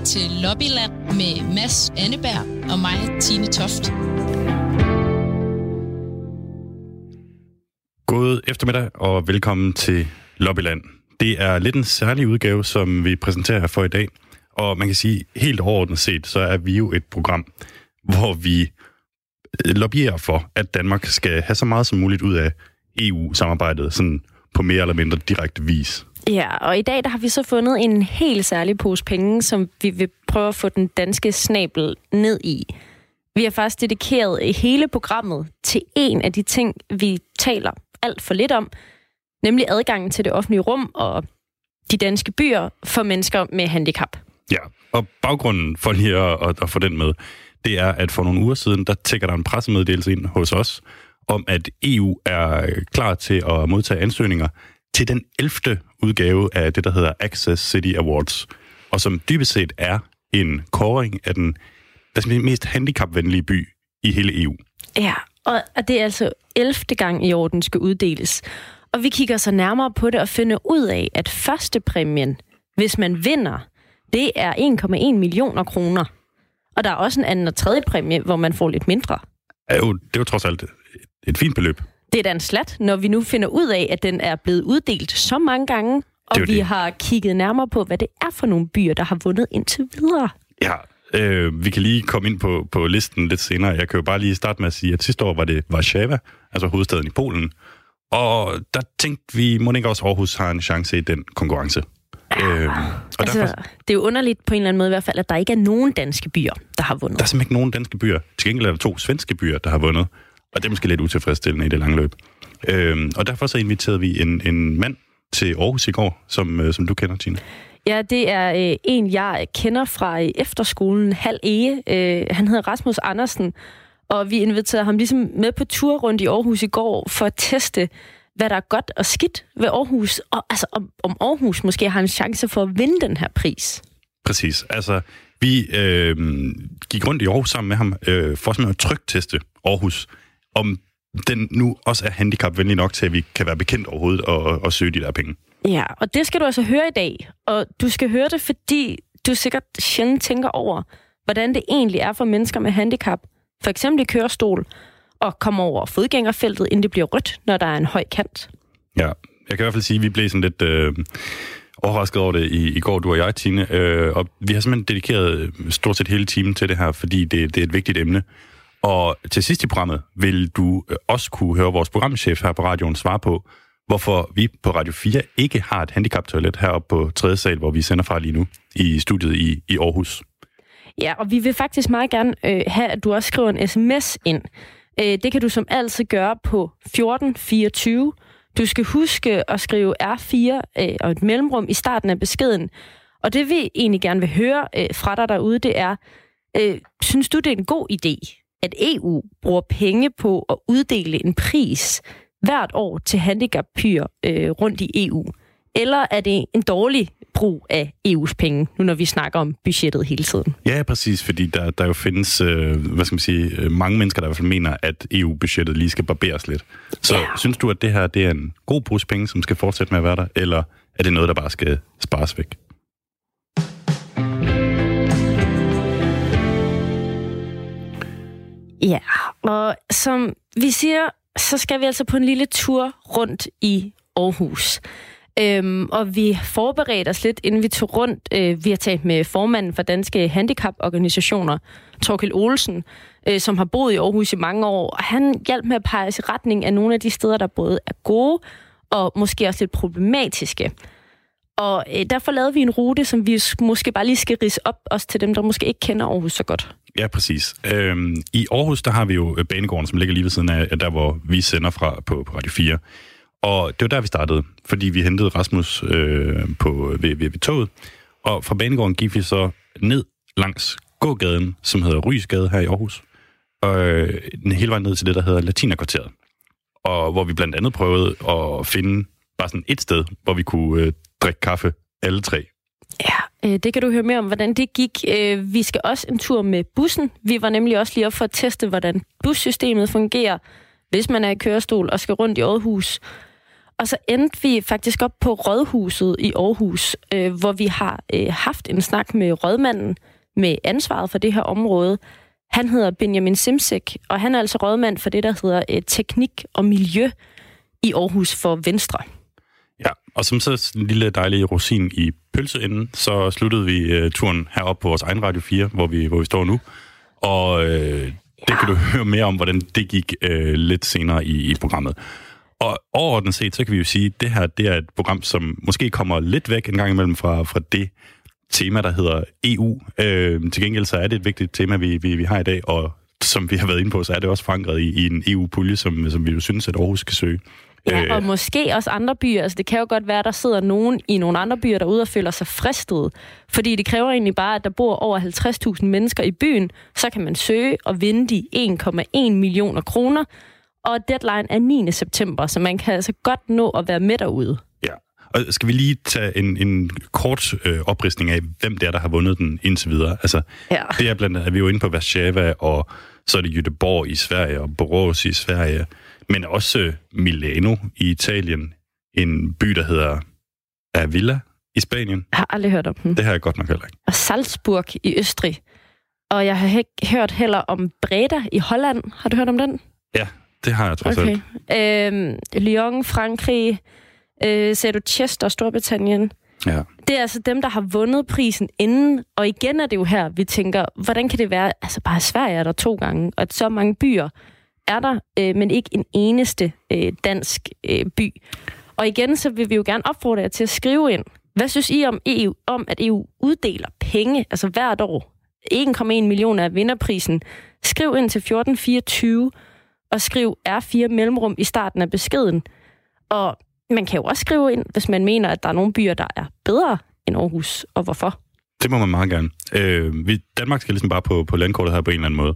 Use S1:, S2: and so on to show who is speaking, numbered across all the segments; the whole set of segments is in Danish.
S1: lytter til Lobbyland med Mads Anneberg og mig, Tine Toft.
S2: God eftermiddag og velkommen til Lobbyland. Det er lidt en særlig udgave, som vi præsenterer her for i dag. Og man kan sige, helt overordnet set, så er vi jo et program, hvor vi øh, lobbyerer for, at Danmark skal have så meget som muligt ud af EU-samarbejdet, sådan på mere eller mindre direkte vis.
S3: Ja, og i dag der har vi så fundet en helt særlig pose penge, som vi vil prøve at få den danske snabel ned i. Vi har faktisk dedikeret hele programmet til en af de ting, vi taler alt for lidt om, nemlig adgangen til det offentlige rum og de danske byer for mennesker med handicap.
S2: Ja, og baggrunden for lige at, at, at få den med, det er, at for nogle uger siden, der tækker der en pressemeddelelse ind hos os, om at EU er klar til at modtage ansøgninger til den 11 udgave af det, der hedder Access City Awards, og som dybest set er en kåring af den mest handicapvenlige by i hele EU.
S3: Ja, og det er altså 11. gang i år, den skal uddeles. Og vi kigger så nærmere på det og finder ud af, at første præmien, hvis man vinder, det er 1,1 millioner kroner. Og der er også en anden og tredje præmie, hvor man får lidt mindre.
S2: Ja, jo, det er jo trods alt et fint beløb.
S3: Det er da en slat, når vi nu finder ud af, at den er blevet uddelt så mange gange, og vi det. har kigget nærmere på, hvad det er for nogle byer, der har vundet indtil videre.
S2: Ja, øh, vi kan lige komme ind på, på listen lidt senere. Jeg kan jo bare lige starte med at sige, at sidste år var det Warszawa, altså hovedstaden i Polen. Og der tænkte vi, må ikke også Aarhus har en chance i den konkurrence.
S3: Øh, og altså, derfor, det er jo underligt på en eller anden måde i hvert fald, at der ikke er nogen danske byer, der har vundet.
S2: Der er simpelthen ikke nogen danske byer. Til gengæld er der to svenske byer, der har vundet. Og det er måske lidt utilfredsstillende i det lange løb. Øh, og derfor så inviterede vi en, en mand til Aarhus i går, som, øh, som du kender, Tina.
S3: Ja, det er øh, en, jeg kender fra øh, efterskolen Hal Ege. Øh, han hedder Rasmus Andersen, og vi inviterede ham ligesom med på tur rundt i Aarhus i går for at teste, hvad der er godt og skidt ved Aarhus, og altså om, om Aarhus måske har en chance for at vinde den her pris.
S2: Præcis. Altså, vi øh, gik rundt i Aarhus sammen med ham øh, for simpelthen at trygteste Aarhus, om den nu også er handicapvenlig nok til, at vi kan være bekendt overhovedet og, og søge de der penge.
S3: Ja, og det skal du altså høre i dag. Og du skal høre det, fordi du sikkert sjældent tænker over, hvordan det egentlig er for mennesker med handicap, for eksempel i kørestol, at komme over fodgængerfeltet, inden det bliver rødt, når der er en høj kant.
S2: Ja, jeg kan i hvert fald sige, at vi blev sådan lidt øh, overrasket over det i, i går, du og jeg, Tine. Øh, og vi har simpelthen dedikeret stort set hele timen til det her, fordi det, det er et vigtigt emne. Og til sidst i programmet vil du øh, også kunne høre vores programchef her på radioen svare på, hvorfor vi på Radio 4 ikke har et handicaptoilet heroppe på tredje sal, hvor vi sender fra lige nu, i studiet i, i Aarhus.
S3: Ja, og vi vil faktisk meget gerne øh, have, at du også skriver en sms ind. Øh, det kan du som altid gøre på 1424. Du skal huske at skrive R4 øh, og et mellemrum i starten af beskeden. Og det vi egentlig gerne vil høre øh, fra dig derude, det er, øh, synes du, det er en god idé, at EU bruger penge på at uddele en pris hvert år til handicapbyer øh, rundt i EU? Eller er det en dårlig brug af EU's penge, nu når vi snakker om budgettet hele tiden?
S2: Ja, præcis, fordi der, der jo findes, øh, hvad skal man sige, øh, mange mennesker, der i hvert fald mener, at EU-budgettet lige skal barberes lidt. Så ja. synes du, at det her det er en god pose penge, som skal fortsætte med at være der, eller er det noget, der bare skal spares væk?
S3: Ja, og som vi siger, så skal vi altså på en lille tur rundt i Aarhus. Øhm, og vi forberedte os lidt, inden vi tog rundt. Øh, vi har talt med formanden for Danske Handicaporganisationer, Torkel Olsen, øh, som har boet i Aarhus i mange år. Og han hjalp med at pege os i retning af nogle af de steder, der både er gode og måske også lidt problematiske. Og øh, derfor lavede vi en rute, som vi måske bare lige skal rise op, også til dem, der måske ikke kender Aarhus så godt.
S2: Ja, præcis. Øhm, I Aarhus, der har vi jo øh, Banegården, som ligger lige ved siden af øh, der, hvor vi sender fra på, på Radio 4. Og det var der, vi startede, fordi vi hentede Rasmus øh, på, øh, ved, ved, ved toget. Og fra Banegården gik vi så ned langs gågaden, som hedder Rysgade her i Aarhus. Og øh, hele vejen ned til det, der hedder Latinakvarteret. Og hvor vi blandt andet prøvede at finde bare sådan et sted, hvor vi kunne øh, drikke kaffe alle tre.
S3: Ja, øh, det kan du høre mere om, hvordan det gik. Øh, vi skal også en tur med bussen. Vi var nemlig også lige op for at teste, hvordan bussystemet fungerer, hvis man er i kørestol og skal rundt i Aarhus. og så endte vi faktisk op på Rådhuset i Aarhus, øh, hvor vi har haft en snak med rådmanden med ansvaret for det her område. Han hedder Benjamin Simsek, og han er altså rådmand for det, der hedder teknik og miljø i Aarhus for Venstre.
S2: Ja, og som så en lille dejlig rosin i pølseenden, så sluttede vi øh, turen herop på vores egen Radio 4, hvor vi, hvor vi står nu. Og øh, det ja. kan du høre mere om, hvordan det gik øh, lidt senere i, i programmet. Og overordnet set, så kan vi jo sige, at det her det er et program, som måske kommer lidt væk en gang imellem fra, fra det tema, der hedder EU. Øh, til gengæld så er det et vigtigt tema, vi, vi, vi har i dag, og som vi har været inde på, så er det også forankret i, i en EU-pulje, som, som vi jo synes, at Aarhus skal søge.
S3: Ja, og måske også andre byer. Altså, det kan jo godt være, at der sidder nogen i nogle andre byer derude og føler sig fristet. Fordi det kræver egentlig bare, at der bor over 50.000 mennesker i byen. Så kan man søge og vinde de 1,1 millioner kroner. Og deadline er 9. september, så man kan altså godt nå at være med derude.
S2: Ja, og skal vi lige tage en, en kort øh, opristning af, hvem det er, der har vundet den indtil videre? Altså,
S3: ja.
S2: det er blandt andet, at vi er jo inde på Warszawa, og så er det Göteborg i Sverige, og Borås i Sverige, men også Milano i Italien, en by, der hedder Avila i Spanien.
S3: Jeg har aldrig hørt om den.
S2: Det har jeg godt nok heller ikke.
S3: Og Salzburg i Østrig. Og jeg har ikke hørt heller om Breda i Holland. Har du hørt om den?
S2: Ja, det har jeg trods okay.
S3: alt. Øhm, Lyon, Frankrig, øh, ser du Chester, Storbritannien.
S2: Ja.
S3: Det er altså dem, der har vundet prisen inden. Og igen er det jo her, vi tænker, hvordan kan det være, altså bare Sverige er der to gange, og så mange byer er der, øh, men ikke en eneste øh, dansk øh, by. Og igen, så vil vi jo gerne opfordre jer til at skrive ind. Hvad synes I om EU, om at EU uddeler penge, altså hvert år? 1,1 millioner af vinderprisen. Skriv ind til 1424 og skriv R4 mellemrum i starten af beskeden. Og man kan jo også skrive ind, hvis man mener, at der er nogle byer, der er bedre end Aarhus, og hvorfor.
S2: Det må man meget gerne. Øh, vi, Danmark skal ligesom bare på, på landkortet her på en eller anden måde.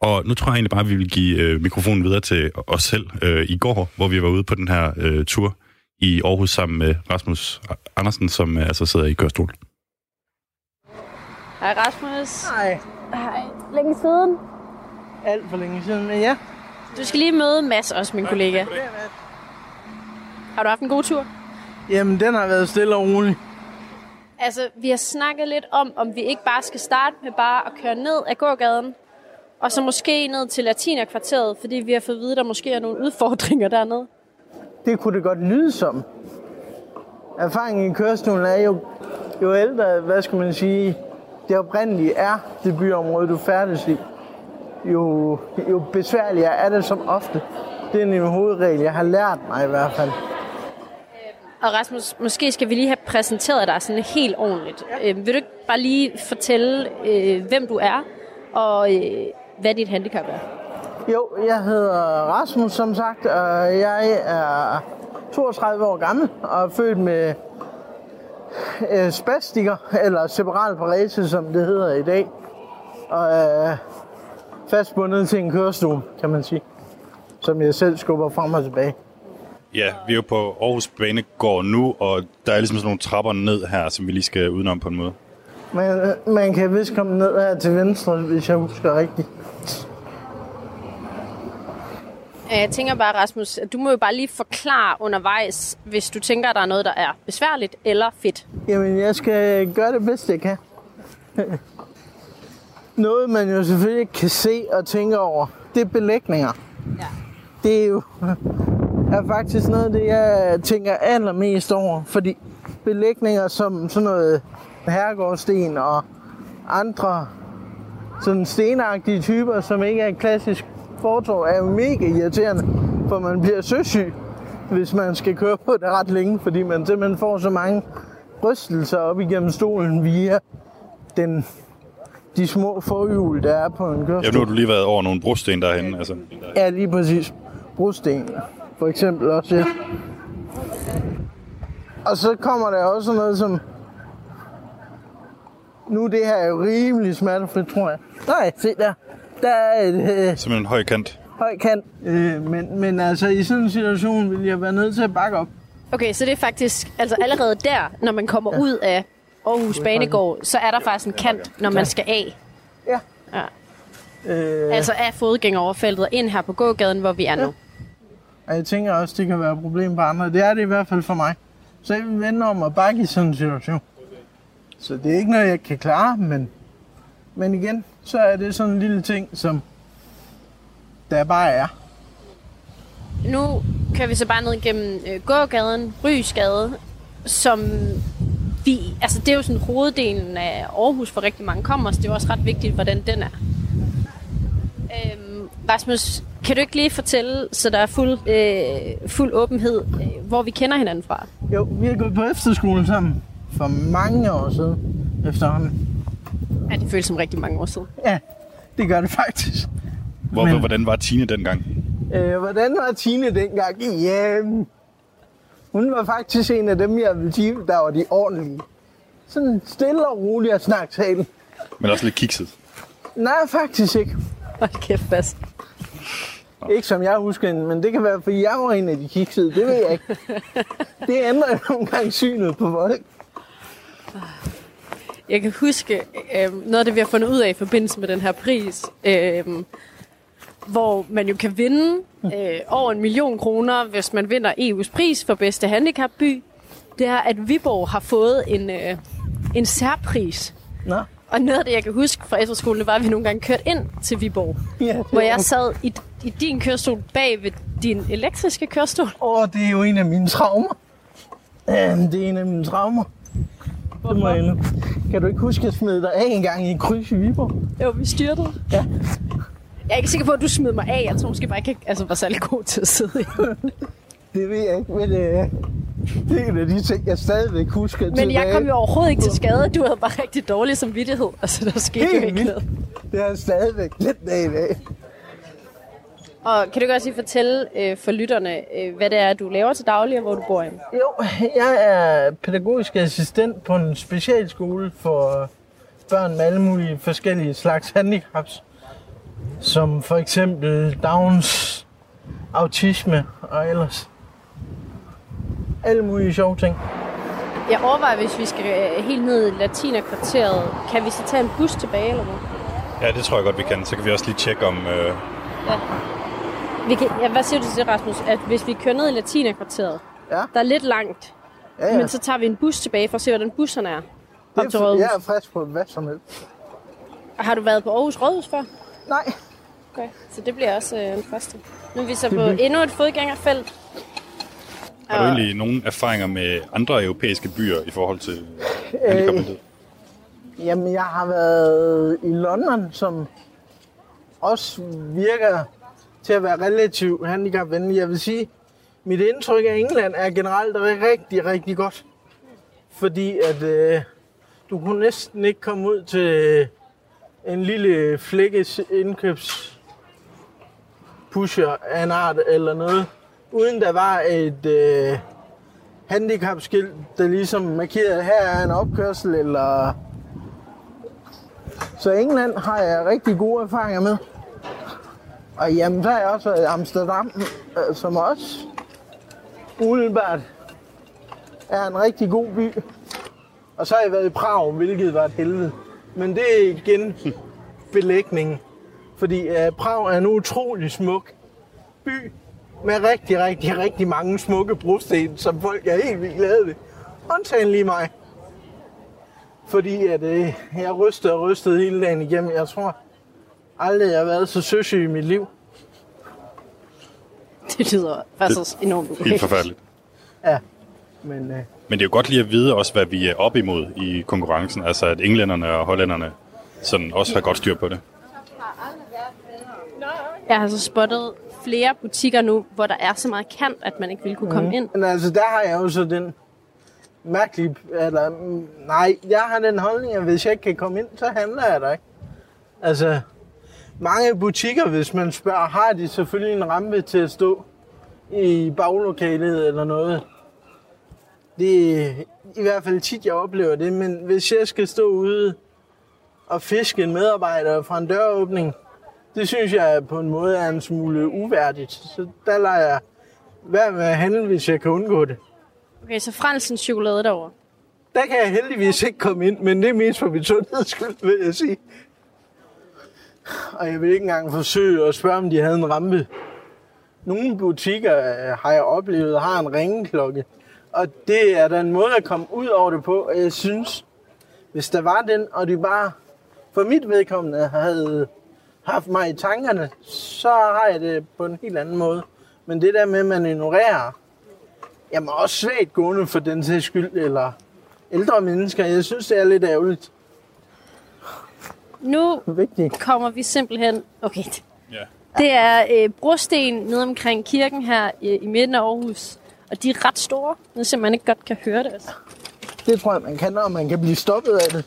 S2: Og nu tror jeg egentlig bare, at vi vil give øh, mikrofonen videre til os selv øh, i går, hvor vi var ude på den her øh, tur i Aarhus sammen med Rasmus Andersen, som øh, altså sidder i kørestol.
S3: Hej Rasmus.
S4: Hej.
S3: Hej. Længe siden?
S4: Alt for længe siden, men ja.
S3: Du skal lige møde Mads, også min kollega. Har du haft en god tur?
S4: Jamen, den har været stille og rolig.
S3: Altså, vi har snakket lidt om, om vi ikke bare skal starte med bare at køre ned ad gågaden, og så måske ned til Latinakvarteret, fordi vi har fået at vide, at der måske er nogle udfordringer dernede.
S4: Det kunne det godt lyde som. Erfaringen i kørestolen er jo, jo ældre, hvad skal man sige, det oprindelige er det byområde, du færdes i, jo, jo besværligere er det som ofte. Det er en hovedregel, jeg har lært mig i hvert fald.
S3: Og Rasmus, måske skal vi lige have præsenteret dig sådan helt ordentligt. Ja. Øh, vil du ikke bare lige fortælle, øh, hvem du er, og øh, hvad dit handicap er?
S4: Jo, jeg hedder Rasmus, som sagt, og jeg er 32 år gammel og er født med øh, spastiker, eller separat parese, som det hedder i dag. Og er fastbundet til en kørestol, kan man sige, som jeg selv skubber frem og tilbage.
S2: Ja, vi er jo på Aarhus Banegård nu, og der er ligesom sådan nogle trapper ned her, som vi lige skal udenom på en måde.
S4: Man, man kan vist komme ned her til venstre, hvis jeg husker rigtigt.
S3: Jeg tænker bare, Rasmus, du må jo bare lige forklare undervejs, hvis du tænker, at der er noget, der er besværligt eller fedt.
S4: Jamen, jeg skal gøre det bedste, jeg kan. Noget, man jo selvfølgelig kan se og tænke over, det er belægninger.
S3: Ja.
S4: Det er jo er faktisk noget det, jeg tænker allermest over. Fordi belægninger som sådan noget herregårdsten og andre sådan stenagtige typer, som ikke er klassisk fortov, er jo mega irriterende, for man bliver søsyg, hvis man skal køre på det ret længe, fordi man simpelthen får så mange rystelser op igennem stolen via den, de små forhjul, der er på en kørestol.
S2: Ja, nu har du lige været over nogle brosten derhen. Altså.
S4: Ja, lige præcis. Brosten, for eksempel også, ja. Og så kommer der også noget som... Nu er det her jo rimelig smertefrit, tror jeg. Nej, se der. Der er et... Øh,
S2: Simpelthen en høj kant.
S4: høj kant. Øh, men, men altså, i sådan en situation vil jeg være nødt til at bakke op.
S3: Okay, så det er faktisk altså allerede der, når man kommer ja. ud af Aarhus Banegård, så er der faktisk en kant, når man skal af.
S4: Ja.
S3: Ja.
S4: Øh,
S3: Altså af fodgængeroverfeltet og ind her på gågaden, hvor vi er nu.
S4: Og jeg tænker også, det kan være et problem for andre. Det er det i hvert fald for mig. Så jeg vil vende om og bakke i sådan en situation. Så det er ikke noget, jeg kan klare, men, men igen, så er det sådan en lille ting, som der bare er.
S3: Nu kører vi så bare ned gennem øh, gågaden, Rysgade, som vi, altså det er jo sådan hoveddelen af Aarhus, for rigtig mange kommer, så det er jo også ret vigtigt, hvordan den er. Øhm, Rasmus, kan du ikke lige fortælle, så der er fuld, øh, fuld åbenhed, øh, hvor vi kender hinanden fra?
S4: Jo, vi har gået på efterskole sammen for mange år siden efterhånden.
S3: Ja, det føles som rigtig mange år siden.
S4: Ja, det gør det faktisk.
S2: Hvor,
S4: Men-
S2: Hvordan var Tine dengang?
S4: Øh, hvordan var Tine dengang? Ja, hun var faktisk en af dem, jeg ville sige, der var de ordentlige. Sådan stille og rolig at snakke talen.
S2: Men også lidt kikset.
S4: Nej, faktisk ikke.
S3: Hold kæft, Bas.
S4: Ikke som jeg husker hende, men det kan være, fordi jeg var en af de kiksede. Det ved jeg ikke. Det ændrer jo nogle gange synet på folk.
S3: Jeg kan huske øh, noget af det, vi har fundet ud af i forbindelse med den her pris, øh, hvor man jo kan vinde øh, over en million kroner, hvis man vinder EU's pris for bedste handicapby. Det er, at Viborg har fået en, øh, en særpris.
S4: Nå,
S3: Og noget af det, jeg kan huske fra efterskolen, det var, at vi nogle gange kørte ind til Viborg,
S4: ja,
S3: hvor jeg sad i, i din kørestol bag ved din elektriske kørestol.
S4: Åh, det er jo en af mine traumer. Øhm, det er en af mine traumer. Det må jeg. Kan du ikke huske, at jeg smed dig af en gang i en kryds i Viborg?
S3: Jo, vi styrtede.
S4: Ja.
S3: Jeg er ikke sikker på, at du smed mig af. Jeg tror måske bare ikke, altså, var særlig god til at sidde i.
S4: Det ved jeg ikke, men øh, det er en af de ting, jeg stadigvæk husker.
S3: Men jeg kom jo overhovedet ikke til skade. Du havde bare rigtig dårlig samvittighed. Altså, der skete jo
S4: Helt
S3: ikke
S4: vildt.
S3: noget.
S4: Det er jeg stadigvæk lidt dag i dag.
S3: Og kan du godt lige fortælle øh, for lytterne, øh, hvad det er, du laver til daglig, og hvor du bor henne?
S4: Jo, jeg er pædagogisk assistent på en specialskole for børn med alle mulige forskellige slags handicaps. Som for eksempel Downs, autisme og ellers alle mulige sjove ting.
S3: Jeg overvejer, hvis vi skal øh, helt ned i Latina-kvarteret, kan vi så tage en bus tilbage, eller hvad?
S2: Ja, det tror jeg godt, vi kan. Så kan vi også lige tjekke om... Øh,
S3: Ja. Vi kan, ja, hvad siger du til det, Rasmus? At hvis vi kører ned i Latina-kvarteret,
S4: Ja,
S3: der er lidt langt,
S4: ja,
S3: ja. men så tager vi en bus tilbage for at se, hvordan busserne er. Op
S4: Det
S3: til
S4: er,
S3: Rådhus.
S4: jeg er frisk på hvad som helst.
S3: Har du været på Aarhus Rådhus før?
S4: Nej,
S3: Okay. Så det bliver også øh, en første. Nu er vi så på endnu et fodgængerfelt.
S2: har du
S3: Og-
S2: egentlig nogle erfaringer med andre europæiske byer i forhold til handicapmyndighed?
S4: Jamen, jeg har været i London, som også virker til at være relativt handicapvenlig. Jeg vil sige, mit indtryk af England er generelt rigtig, rigtig godt. Fordi at øh, du kunne næsten ikke komme ud til en lille flækkes indkøbs pusher af en art eller noget, uden der var et øh, handicapskilt, der ligesom markerede, her er en opkørsel, eller så England har jeg rigtig gode erfaringer med. Og jamen, så har jeg også været i Amsterdam, øh, som også umiddelbart er en rigtig god by. Og så har jeg været i Prag, hvilket var et helvede. Men det er igen belægningen. Fordi uh, Prag er en utrolig smuk by med rigtig, rigtig, rigtig mange smukke brosten, som folk er helt vildt glade ved. Undtagen lige mig. Fordi at, øh, jeg rystede og rystede hele dagen igennem. Jeg tror aldrig, jeg har været så søsyg i mit liv.
S3: Det lyder faktisk enormt
S2: Helt
S3: ubehageligt.
S2: forfærdeligt.
S4: Ja, men øh,
S2: Men det er jo godt lige at vide også, hvad vi er op imod i konkurrencen. Altså at englænderne og hollænderne sådan også har godt styr på det.
S3: Jeg har så spottet flere butikker nu, hvor der er så meget kant, at man ikke ville kunne komme ind.
S4: Men altså, der har jeg jo så den mærkelige... Eller, mm, nej, jeg har den holdning, at hvis jeg ikke kan komme ind, så handler jeg der ikke. Altså, mange butikker, hvis man spørger, har de selvfølgelig en rampe til at stå i baglokalet eller noget. Det er i hvert fald tit, jeg oplever det, men hvis jeg skal stå ude og fiske en medarbejder fra en døråbning, det synes jeg på en måde er en smule uværdigt. Så der lader jeg være med at handle, hvis jeg kan undgå det.
S3: Okay, så Fransens chokolade derovre.
S4: Der kan jeg heldigvis ikke komme ind, men det er mest for mit sundheds skyld, vil jeg sige. Og jeg vil ikke engang forsøge at spørge, om de havde en rampe. nogle butikker, øh, har jeg oplevet, har en ringeklokke. Og det er der en måde at komme ud over det på. Og jeg synes, hvis der var den, og de bare for mit vedkommende havde haft mig i tankerne, så har jeg det på en helt anden måde. Men det der med, at man ignorerer, jamen også svagt gående for den sags skyld, eller ældre mennesker, jeg synes, det er lidt ærgerligt.
S3: Nu
S4: Vigtigt.
S3: kommer vi simpelthen... Okay,
S2: Ja.
S3: det er øh, brosten nede omkring kirken her i, i midten af Aarhus. Og de er ret store, så man ikke godt kan høre det. Altså.
S4: Det tror jeg, man kan, og man kan blive stoppet af det,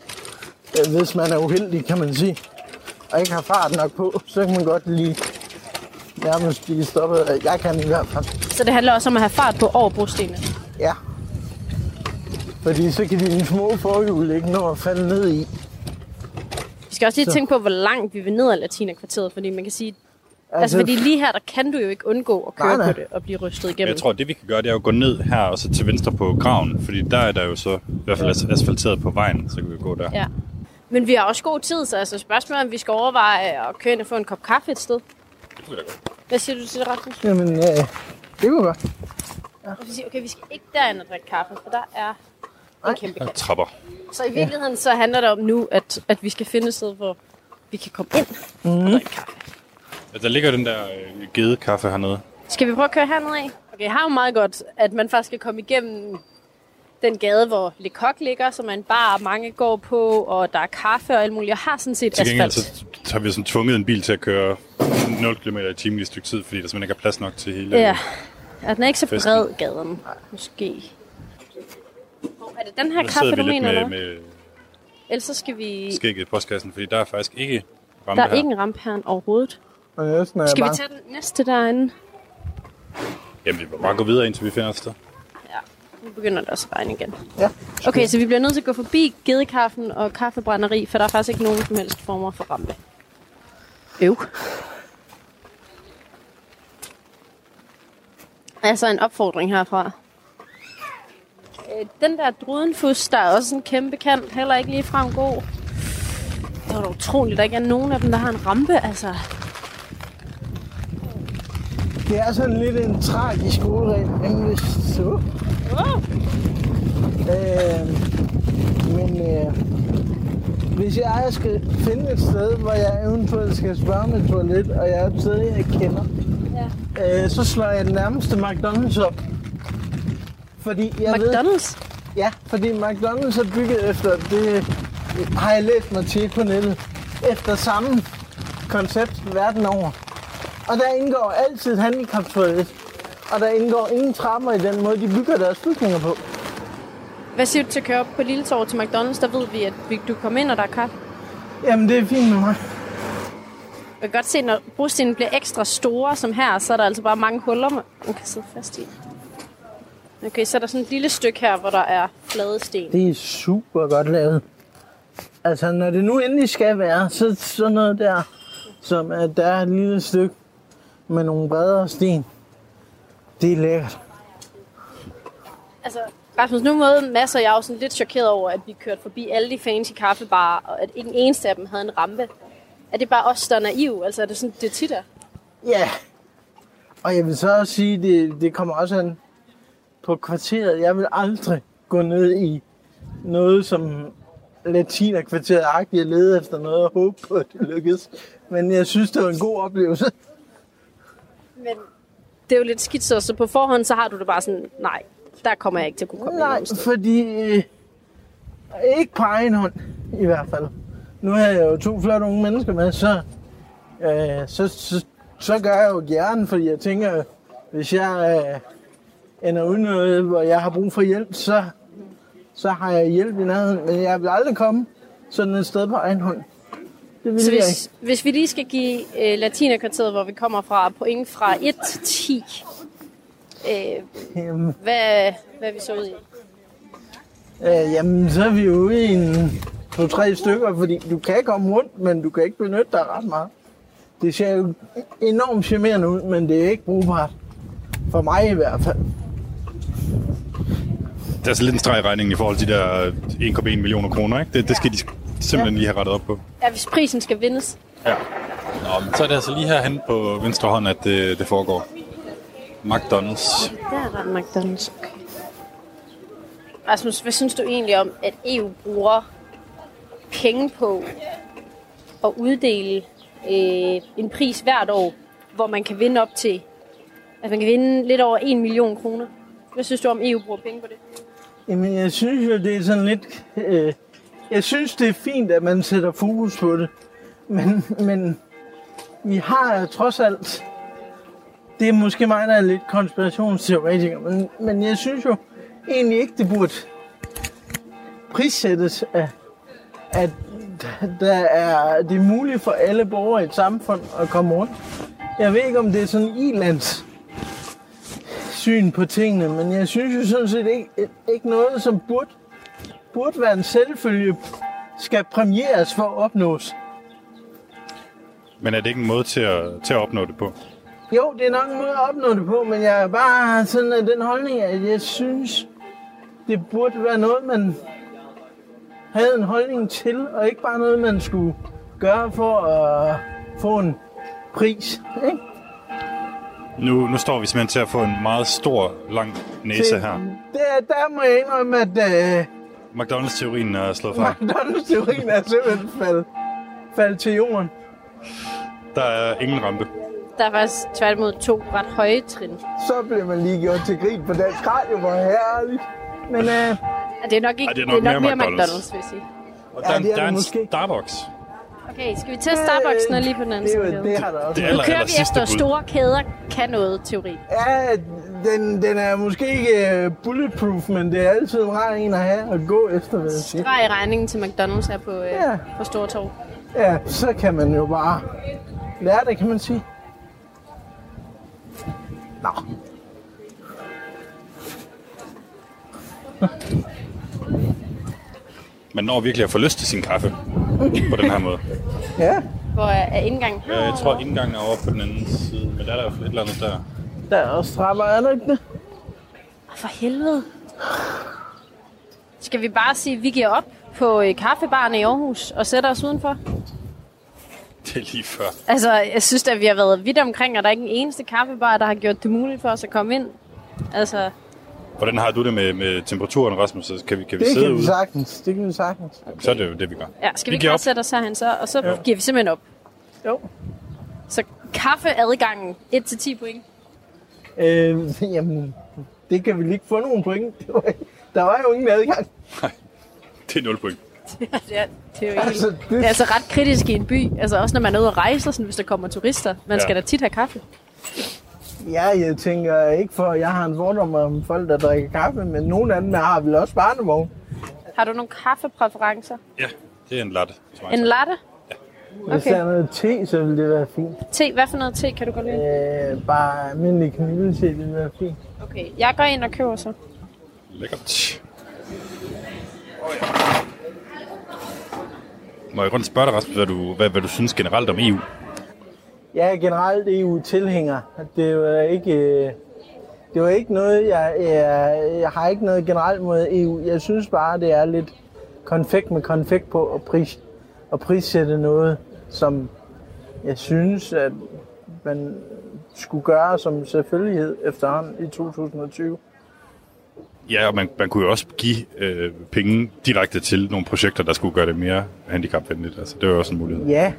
S4: øh, hvis man er uheldig, kan man sige. Og ikke har fart nok på, så kan man godt lige nærmest blive stoppet af. Jeg kan i hvert fald.
S3: Så det handler også om at have fart på over brostenene.
S4: Ja. Fordi så kan de små forhjul ikke nå at falde ned i.
S3: Skal også lige
S4: Så.
S3: tænke på, hvor langt vi vil ned ad Latina-kvarteret, fordi man kan sige... Altså, fordi lige her, der kan du jo ikke undgå at køre
S4: Nej, nej.
S3: på det og blive rystet igennem.
S2: jeg tror, det vi kan gøre, det er jo at gå ned her og så til venstre på graven. Fordi der er der jo så i hvert fald as- asfalteret på vejen, så kan vi gå der.
S3: Ja. Men vi har også god tid, så altså spørgsmålet er, om vi skal overveje at køre ind og få en kop kaffe et sted.
S2: Det kunne da godt.
S3: Hvad siger du til det, Rasmus?
S4: Jamen, øh, det kunne godt.
S3: Og vi siger, okay, vi skal ikke derind og drikke kaffe, for der er en kæmpe kat.
S2: trapper.
S3: Så i virkeligheden så handler det om nu, at, at vi skal finde et sted, hvor vi kan komme ind
S4: Mhm.
S3: og drikke kaffe.
S2: Altså, Der ligger den der øh, gedekaffe hernede.
S3: Skal vi prøve at køre hernede af? Okay, jeg har jo meget godt, at man faktisk skal komme igennem den gade, hvor Le Coq ligger, som er en bar, mange går på, og der er kaffe og alt muligt. Jeg har sådan set
S2: Til gengæld
S3: asfalt.
S2: så har vi sådan tvunget en bil til at køre 0 km i timen i et stykke tid, fordi der simpelthen ikke er plads nok til hele...
S3: Ja. ja, den er ikke så
S2: Festen.
S3: bred, gaden. Måske. Er det den her
S2: Der sidder
S3: kaffe, du mener,
S2: med,
S3: eller?
S2: med
S3: Ellers så skal vi...
S2: skægget i postkassen, fordi der er faktisk ikke
S3: Der
S2: rampe
S3: er
S2: her.
S3: ikke en rampe her overhovedet.
S4: Og er jeg
S3: Skal vi
S4: bange.
S3: tage den næste derinde?
S2: Jamen, vi må bare gå videre, indtil vi finder et sted.
S3: Ja, nu begynder det også at regne igen.
S4: Ja.
S3: Okay, så vi bliver nødt til at gå forbi gedekaffen og kaffebrænderi, for der er faktisk ikke nogen som helst former for rampe. Øv. Altså en opfordring herfra. Øh, Den der drudenfus, der er også en kæmpe kant, heller ikke lige frem god. Det var da utroligt, at der ikke er nogen af dem, der har en rampe, altså.
S4: Det er sådan lidt en tragisk udregning, hvis så.
S3: Wow.
S4: Øh, men øh, hvis jeg skal finde et sted, hvor jeg eventuelt skal spørge med toilet, og jeg er et sted, jeg kender,
S3: Ja.
S4: øh, så slår jeg den nærmeste McDonald's op. Fordi jeg ved,
S3: McDonald's?
S4: ja, fordi McDonald's er bygget efter, det har jeg læst mig til på nettet, efter samme koncept verden over. Og der indgår altid et handicaptoilet. Og der indgår ingen trapper i den måde, de bygger deres bygninger på.
S3: Hvad siger du til at køre op på Lille Torv til McDonald's? Der ved vi, at du kommer ind, og der er kaffe.
S4: Jamen, det er fint med mig.
S3: Jeg kan godt se, når brostenene bliver ekstra store, som her, så er der altså bare mange huller, man kan sidde fast i. Okay, så er der sådan et lille stykke her, hvor der er flade sten.
S4: Det er super godt lavet. Altså, når det nu endelig skal være, så sådan noget der, som at der er et lille stykke med nogle bredere sten. Det er lækkert.
S3: Altså, Rasmus, nu måde Mads og jeg er sådan lidt chokeret over, at vi kørte forbi alle de fancy kaffebarer, og at ikke en eneste af dem havde en rampe. Er det bare os, der er naive? Altså, er det sådan, det tit er?
S4: Ja. Og jeg vil så også sige, det, det kommer også an på kvarteret. Jeg vil aldrig gå ned i noget, som latina-kvarteret-agtigt og lede efter noget og håbe på, at det lykkes. Men jeg synes, det var en god oplevelse.
S3: Men det er jo lidt skidt, så, på forhånd, så har du det bare sådan, nej, der kommer jeg ikke til at kunne komme
S4: Nej, fordi... Øh, ikke på egen hånd, i hvert fald. Nu har jeg jo to flotte unge mennesker med, så, øh, så, så, så gør jeg jo gerne, fordi jeg tænker, hvis jeg øh, ender uden noget, hvor jeg har brug for hjælp, så, så har jeg hjælp i nærheden. Men jeg vil aldrig komme sådan et sted på egen hånd. Det vil
S3: Så
S4: jeg ikke.
S3: hvis, hvis vi lige skal give øh, Latina-kvarteret, hvor vi kommer fra, point fra 1 til 10, øh,
S4: Jamen,
S3: hvad, hvad er vi så ude i?
S4: øh, jamen, så er vi ude i en to-tre stykker, fordi du kan komme rundt, men du kan ikke benytte dig ret meget. Det ser jo enormt charmerende ud, men det er ikke brugbart. For mig i hvert fald.
S2: Det er altså lidt en streg i regningen i forhold til de der 1,1 millioner kroner, ikke? Det, det skal de simpelthen lige have rettet op på.
S3: Ja, hvis prisen skal vindes.
S2: Ja. Nå, men så er det altså lige herhen på venstre hånd, at det, det foregår. McDonald's.
S3: Der er der McDonald's. Okay. Rasmus, hvad synes du egentlig om, at EU bruger penge på at uddele øh, en pris hvert år, hvor man kan vinde op til, at man kan vinde lidt over 1 million kroner? Hvad synes du om, EU bruger penge på det?
S4: Jamen, jeg synes jo, det er sådan lidt... Øh, jeg synes, det er fint, at man sætter fokus på det. Men, men vi har trods alt... Det er måske mig, der er lidt konspirationsteoretiker, men, men jeg synes jo egentlig ikke, det burde prissættes af, at der er, det er muligt for alle borgere i et samfund at komme rundt. Jeg ved ikke, om det er sådan i-lands syn på tingene, men jeg synes jo sådan set ikke, ikke noget, som burde, burde være en selvfølge, skal premieres for at opnås.
S2: Men er det ikke en måde til at, til at opnå det på?
S4: Jo, det er nok en måde at opnå det på, men jeg er bare sådan af den holdning, at jeg synes, det burde være noget, man havde en holdning til, og ikke bare noget, man skulle gøre for at få en pris. Ikke?
S2: Nu, nu står vi simpelthen til at få en meget stor, lang næse her.
S4: Der, der må jeg indrømme, at uh,
S2: McDonald's-teorien er slået fra.
S4: McDonald's-teorien er simpelthen faldet, faldet til jorden.
S2: Der er ingen rampe.
S3: Der er faktisk tværtimod to ret høje trin.
S4: Så bliver man lige gjort til grin på dansk radio, hvor herligt. Men uh,
S3: Ja, det er nok, ikke,
S2: Ej, det er
S3: det
S2: nok
S3: er nok
S2: mere
S3: mere,
S2: McDonald's.
S3: McDonald's, vil jeg sige.
S2: Og
S4: Ja,
S2: der,
S4: det er
S2: der er
S4: det
S2: en
S4: måske.
S2: Starbucks.
S3: Okay, skal vi tage Starbucks er lige på den anden
S4: det, er
S3: side?
S4: jo- det har der også.
S2: Det er
S3: Nu
S2: aller,
S3: kører
S2: aller
S3: vi
S2: sidste
S3: efter
S2: bud.
S3: store kæder kan noget teori.
S4: Ja, den, den er måske ikke uh, bulletproof, men det er altid en rar en at have at gå efter, vil jeg sige.
S3: Drej regningen til McDonald's her på, øh,
S4: Ja.
S3: på Stortorv.
S4: Ja, så kan man jo bare lære det, kan man sige. Nå.
S2: Man når virkelig at få lyst til sin kaffe på den her måde.
S4: Ja,
S3: Hvor er, indgangen
S2: Øh, Jeg tror, indgangen er over på den anden side, men der er der jo et eller andet der.
S4: der er også trapper, er der ikke det?
S3: For helvede. Skal vi bare sige, at vi giver op på øh, kaffebaren i Aarhus og sætter os udenfor?
S2: Det er lige før.
S3: Altså, jeg synes at vi har været vidt omkring, og der er ikke en eneste kaffebar, der har gjort det muligt for os at komme ind. Altså,
S2: Hvordan har du det med, med temperaturen, Rasmus? Så Kan vi, kan vi
S4: Det
S2: sidde
S4: kan vi
S2: ude?
S4: sagtens. Det kan vi sagtens.
S2: Så er det jo det, vi gør.
S3: ja, skal vi,
S2: Vi
S3: ikke
S2: giver
S3: bare
S2: op.
S3: sætte os herhen så? Og så ja. giver vi simpelthen op.
S4: Jo.
S3: Så kaffeadgangen 1-10 point.
S4: Øh, jamen, det kan vi lige ikke få nogen point. Det var, der var jo ingen adgang.
S2: Det er 0 point.
S3: er, det, er jo
S4: Altså,
S3: altså,
S4: det-
S3: det... er altså ret kritisk i en by. Altså også når man er ude at rejse, sådan, hvis der kommer turister. Man
S2: Ja.
S3: skal da tit have kaffe.
S4: Ja, jeg tænker ikke for, jeg har en fordom om folk, der drikker kaffe, men nogle af dem har vel også barnevogn.
S3: Har du nogle kaffepræferencer?
S2: Ja, det er en latte.
S3: En latte?
S4: Hvis
S3: Okay.
S4: der er noget te, så vil det være fint.
S3: Te, hvad for noget te kan du godt lide?
S4: Øh, bare almindelig kamillete vil være fint.
S3: Okay, jeg går ind og køber så.
S2: Lækkert. Må jeg rundt spørge dig, Rasmus, hvad du, hvad, hvad du synes generelt om EU?
S4: Jeg er generelt EU-tilhænger. Det var ikke, øh, det var ikke noget, jeg, jeg, jeg har ikke noget generelt mod EU. Jeg synes bare, det er lidt konfekt med konfekt på at, pris, at prissætte noget, som jeg synes, at man skulle gøre som selvfølgelighed efterhånden i 2020.
S2: Ja, og man, man kunne jo også give øh, penge direkte til nogle projekter, der skulle gøre det mere handicapvenligt. Altså, det var jo også en mulighed.
S4: Ja.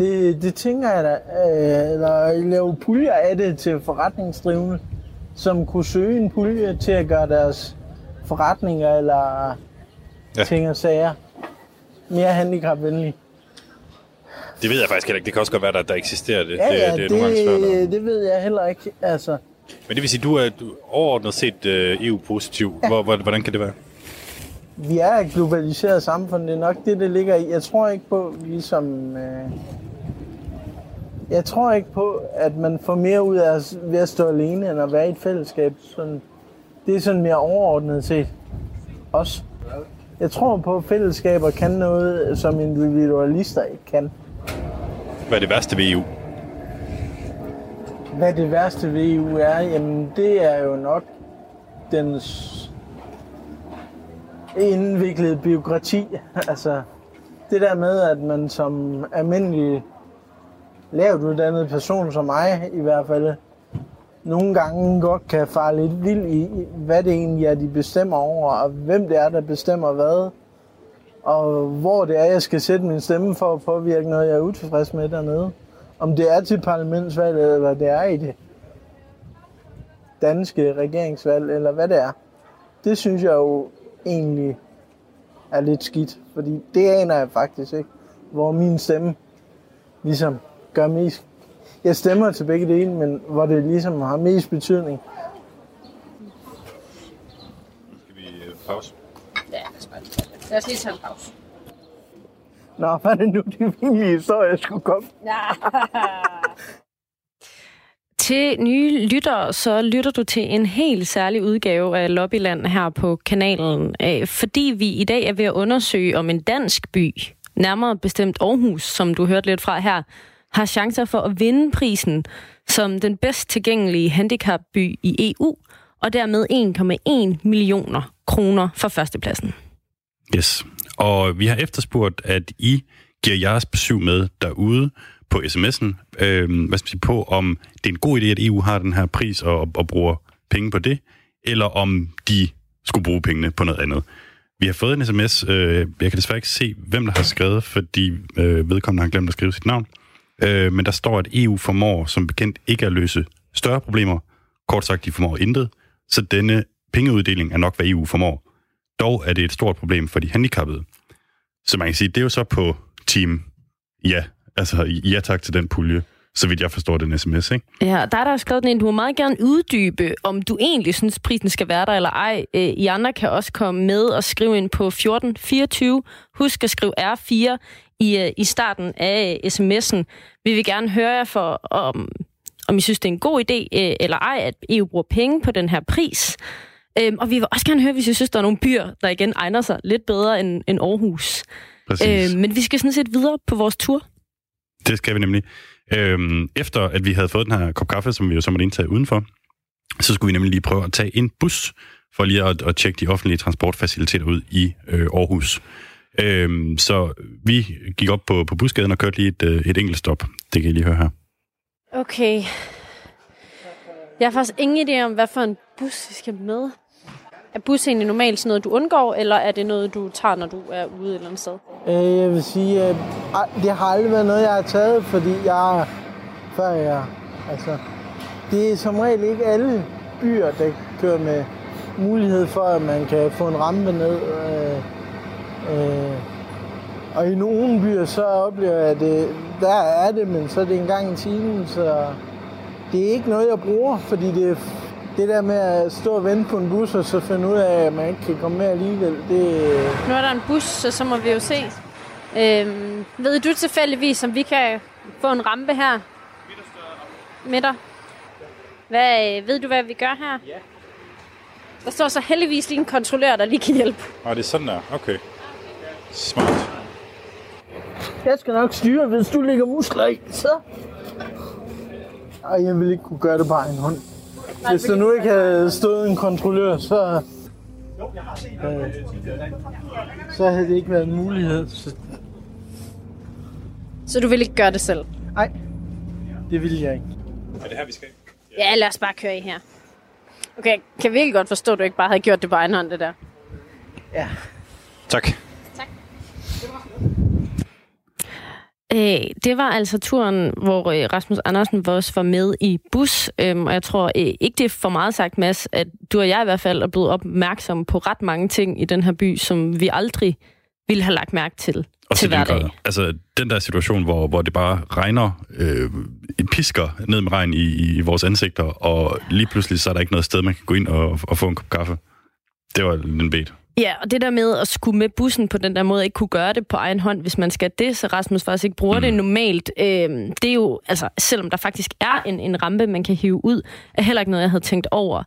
S4: Det, det tænker jeg da. Øh, Eller lave puljer af det til forretningsdrivende, som kunne søge en pulje til at gøre deres forretninger eller
S2: Ja.
S4: ting og sager mere handicapvenlige.
S2: Det ved jeg faktisk heller ikke. Det kan også godt være, at der eksisterer det.
S4: Ja, ja,
S2: det, det er nogle gange svært. at-
S4: det, det ved jeg heller ikke. Altså,
S2: Men det vil sige, du er du er overordnet set øh, EU-positiv. Ja. Hvor, hvor, hvordan kan det være?
S4: vi er et globaliseret samfund. Det er nok det, det ligger i. Jeg tror ikke på, ligesom... Øh, jeg tror ikke på, at man får mere ud af at- ved at stå alene, end at være i et fællesskab. Sådan, det er sådan mere overordnet set. Også. Jeg tror på, at fællesskaber kan noget, som individualister ikke kan.
S2: Hvad er det værste ved EU?
S4: Hvad det værste ved EU er, jamen det er jo nok dens indviklede byråkrati. Altså det der med, at man som almindelig lavt uddannet person som mig i hvert fald, nogle gange godt kan fare lidt vild i, hvad det egentlig er, de bestemmer over, og hvem det er, der bestemmer hvad, og hvor det er, jeg skal sætte min stemme for at påvirke noget, jeg er utilfreds med dernede. Om det er til parlamentsvalget, eller det er i det danske regeringsvalg, eller hvad det er. Det synes jeg jo egentlig er lidt skidt, fordi det aner jeg faktisk ikke, hvor min stemme ligesom gør mest. Jeg stemmer til begge dele, men hvor det ligesom har mest betydning.
S2: Skal vi øh, pause?
S3: Ja, lad os lige tage en pause.
S4: Nå, hvad er det nu, de vigtige historier skulle komme?
S3: Til nye lyttere, så lytter du til en helt særlig udgave af Lobbyland her på kanalen, fordi vi i dag er ved at undersøge, om en dansk by, nærmere bestemt Aarhus, som du hørte lidt fra her, har chancer for at vinde prisen som den bedst tilgængelige handicapby i EU, og dermed 1,1 millioner kroner for førstepladsen.
S2: Yes. Og vi har efterspurgt, at I giver jeres besøg med derude på sms'en, øh, hvad skal man sige, på om det er en god idé, at EU har den her pris og, og bruger penge på det, eller om de skulle bruge pengene på noget andet. Vi har fået en sms, øh, jeg kan desværre ikke se, hvem der har skrevet, fordi øh, vedkommende har glemt at skrive sit navn, øh, men der står, at EU formår som bekendt ikke at løse større problemer, kort sagt, de formår intet, så denne pengeuddeling er nok, hvad EU formår. Dog er det et stort problem for de handicappede. Så man kan sige, det er jo så på team ja, altså ja tak til den pulje, så vidt jeg forstår den sms, ikke?
S3: Ja, der er der skrevet den ind, du må meget gerne uddybe, om du egentlig synes, prisen skal være der eller ej. Øh, I andre kan også komme med og skrive ind på 1424. Husk at skrive R4 i, øh, i starten af sms'en. Vi vil gerne høre jer for, om, om I synes, det er en god idé øh, eller ej, at EU bruger penge på den her pris. Øhm, og vi vil også gerne høre, hvis I synes, der er nogle byer, der igen egner sig lidt bedre end, end Aarhus.
S2: Præcis.
S3: Øhm, men vi skal sådan set videre på vores tur.
S2: Det skal vi nemlig. Øhm, efter at vi havde fået den her kop kaffe, som vi jo så måtte indtage udenfor, så skulle vi nemlig lige prøve at tage en bus, for lige at, at tjekke de offentlige transportfaciliteter ud i øh, Aarhus. Øhm, så vi gik op på, på busgaden og kørte lige et, øh, et enkelt stop. Det kan I lige høre her.
S3: Okay. Jeg har faktisk ingen idé om, hvad for en bus vi skal med. Er bus egentlig normalt sådan noget, du undgår, eller er det noget, du tager, når du er ude et eller andet sted?
S4: Øh, jeg vil sige, at ej, det har aldrig været noget, jeg har taget, fordi jeg, før jeg, altså, det er som regel ikke alle byer, der kører med mulighed for, at man kan få en rampe ned. Øh, øh, og i nogle byer, så oplever jeg, at det, der er det, men så er det en gang i timen, så det er ikke noget, jeg bruger, fordi det, det der med at stå og vente på en bus, og så finde ud af, at man ikke kan komme med alligevel, det...
S3: Nu er der en bus, så, så må vi jo se. Øhm, ved du tilfældigvis, om vi kan få en rampe her? Midter. Hvad, øh, ved du, hvad vi gør her? Ja. Der står så heldigvis lige en kontrollør, der lige kan hjælpe.
S2: Og det er sådan der. Okay. Smart.
S4: Jeg skal nok styre, hvis du ligger muskler i, så... Ej, jeg vil ikke kunne gøre det på en hånd. Hvis der nu ikke havde stået en kontrollør, så... Øh, så havde det ikke været en mulighed. Så,
S3: Så du vil ikke gøre det selv?
S4: nej, det ville jeg ikke.
S2: Er det her, vi skal?
S3: Ja, lad os bare køre i her. Okay, jeg kan virkelig godt forstå, at du ikke bare havde gjort det på egen hånd, det der.
S4: Ja.
S2: Tak.
S3: Øh, det var altså turen, hvor øh, Rasmus Andersen også var med i bus. Øhm, og jeg tror øh, ikke, det er for meget sagt, Mads, at du og jeg i hvert fald er blevet opmærksom på ret mange ting i den her by, som vi aldrig ville have lagt mærke til
S2: Og
S3: til hverdag.
S2: Altså, den der situation, hvor, hvor det bare regner, øh, pisker ned med regn i, i vores ansigter, og lige pludselig så er der ikke noget sted, man kan gå ind og, og få en kop kaffe. Det var en bed.
S3: Ja, og det der med at skulle med bussen på den der måde, ikke kunne gøre det på egen hånd, hvis man skal det, så Rasmus faktisk ikke bruger mm. det normalt. Øh, det er jo, altså, selvom der faktisk er en, en rampe, man kan hive ud, er heller ikke noget, jeg havde tænkt over.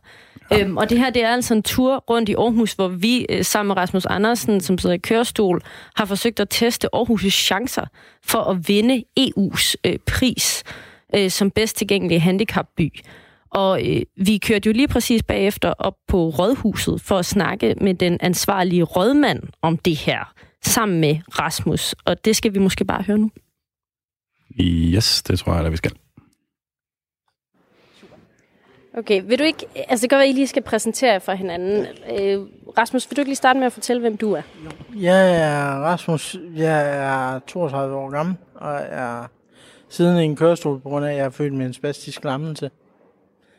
S3: Øhm, og det her, det er altså en tur rundt i Aarhus, hvor vi øh, sammen med Rasmus Andersen, som sidder i kørestol, har forsøgt at teste Aarhus' chancer for at vinde EU's øh, pris øh, som bedst tilgængelige handicapby. Og øh, vi kørte jo lige præcis bagefter op på Rådhuset for at snakke med den ansvarlige rådmand om det her, sammen med Rasmus. Og det skal vi måske bare høre nu.
S2: Yes, det tror jeg, at vi skal.
S3: Okay, vil du ikke... Altså, det kan være, at I lige skal præsentere jer for hinanden. Øh, Rasmus, vil du ikke lige starte med at fortælle, hvem du er?
S4: Jeg er Rasmus. Jeg er 32 år gammel, og er siden i en kørestol, på grund af, at jeg er født med en spastisk lammelse.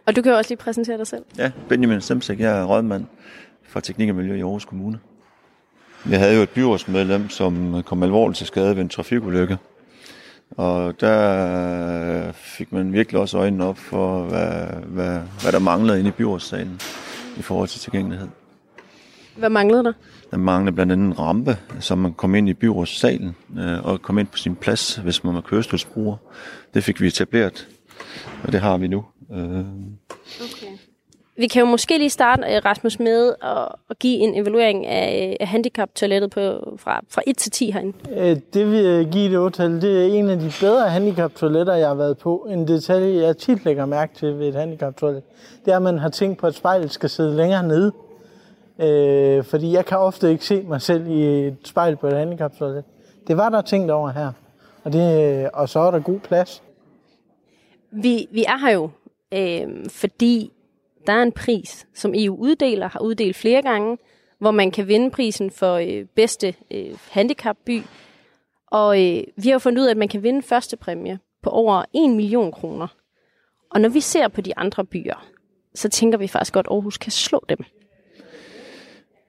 S3: Og du kan jo også lige præsentere dig selv.
S5: Ja, Benjamin Stemsek, jeg er rådmand for Teknik og Miljø i Aarhus Kommune. Jeg havde jo et byrådsmedlem, som kom alvorligt til skade ved en trafikulykke. Og der fik man virkelig også øjnene op for, hvad, hvad, hvad der manglede inde i byrådssalen i forhold til tilgængelighed.
S3: Hvad manglede der?
S5: Der manglede blandt andet en rampe, så man kom ind i byrådssalen øh, og kom ind på sin plads, hvis man var kørestolsbruger. Det fik vi etableret, og det har vi nu. Øh,
S3: Okay. Vi kan jo måske lige starte, øh, Rasmus, med at, at give en evaluering af, af handicap-toilettet på, fra, fra 1 til 10 herinde.
S4: Øh, Det vil jeg give det otal. Det er en af de bedre handicap-toiletter, jeg har været på. En detalje, jeg tit lægger mærke til ved et handicap-toilet, det er, at man har tænkt på, at spejlet skal sidde længere nede. Øh, fordi jeg kan ofte ikke se mig selv i et spejl på et handicap-toilet. Det var der tænkt over her. Og, det, og så er der god plads.
S3: Vi, vi er her jo, øh, fordi der er en pris, som EU uddeler, har uddelt flere gange, hvor man kan vinde prisen for øh, bedste øh, handicapby. Og øh, vi har jo fundet ud af, at man kan vinde første præmie på over 1 million kroner. Og når vi ser på de andre byer, så tænker vi faktisk godt, at Aarhus kan slå dem.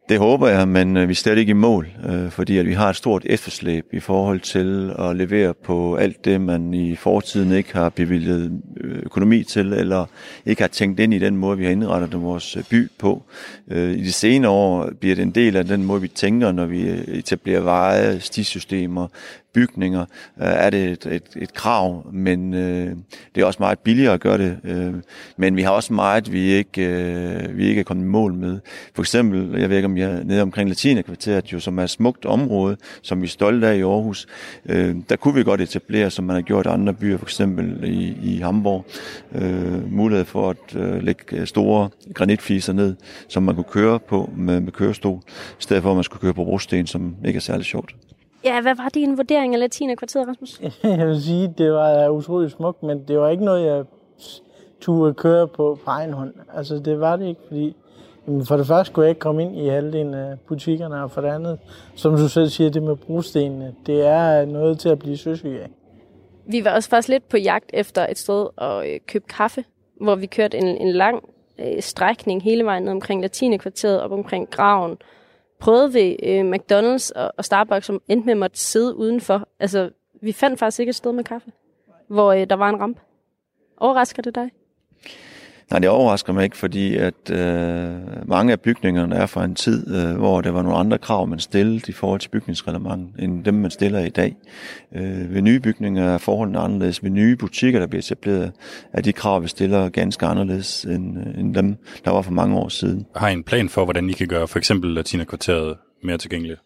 S5: Det håber jeg, men øh, vi er stadig ikke i mål, øh, fordi at vi har et stort efterslæb i forhold til at levere på alt det, man i fortiden ikke har bevilget øh, økonomi til, eller ikke har tænkt ind i den måde, vi har indrettet vores by på. I de senere år bliver det en del af den måde, vi tænker, når vi etablerer veje, stisystemer, bygninger, øh, er det et, et, et krav, men øh, det er også meget billigere at gøre det. Øh, men vi har også meget, vi ikke, øh, vi ikke er kommet i mål med. For eksempel, jeg ved ikke om jeg er nede omkring Latinakvarteret, jo, som er et smukt område, som vi er stolte af i Aarhus. Øh, der kunne vi godt etablere, som man har gjort i andre byer, for eksempel i, i Hamburg, øh, mulighed for at øh, lægge øh, store granitfliser ned, som man kunne køre på med, med kørestol, i stedet for at man skulle køre på brosten, som ikke er særlig sjovt.
S3: Ja, hvad var din vurdering af Latina-kvarteret, Rasmus?
S4: Jeg vil sige, det var utroligt smukt, men det var ikke noget, jeg turde køre på på egen hånd. Altså, det var det ikke, fordi jamen, for det første kunne jeg ikke komme ind i halvdelen af butikkerne, og for det andet, som du selv siger, det med brostenene, det er noget til at blive søsyg af.
S3: Vi var også faktisk lidt på jagt efter et sted at øh, købe kaffe, hvor vi kørte en, en lang øh, strækning hele vejen ned omkring Latinekvarteret, op omkring Graven. Prøvede ved øh, McDonald's og, og Starbucks, som endte med at måtte sidde udenfor. Altså, vi fandt faktisk ikke et sted med kaffe, hvor øh, der var en ramp. Overrasker det dig?
S5: Nej, det overrasker mig ikke, fordi at øh, mange af bygningerne er fra en tid, øh, hvor der var nogle andre krav, man stillede i forhold til bygningsreglementet, end dem, man stiller i dag. Øh, ved nye bygninger er forholdene anderledes. Ved nye butikker, der bliver etableret, er de krav, vi stiller ganske anderledes end, øh, end dem, der var for mange år siden.
S2: Har I en plan for, hvordan I kan gøre for eksempel Latina-kvarteret mere tilgængeligt?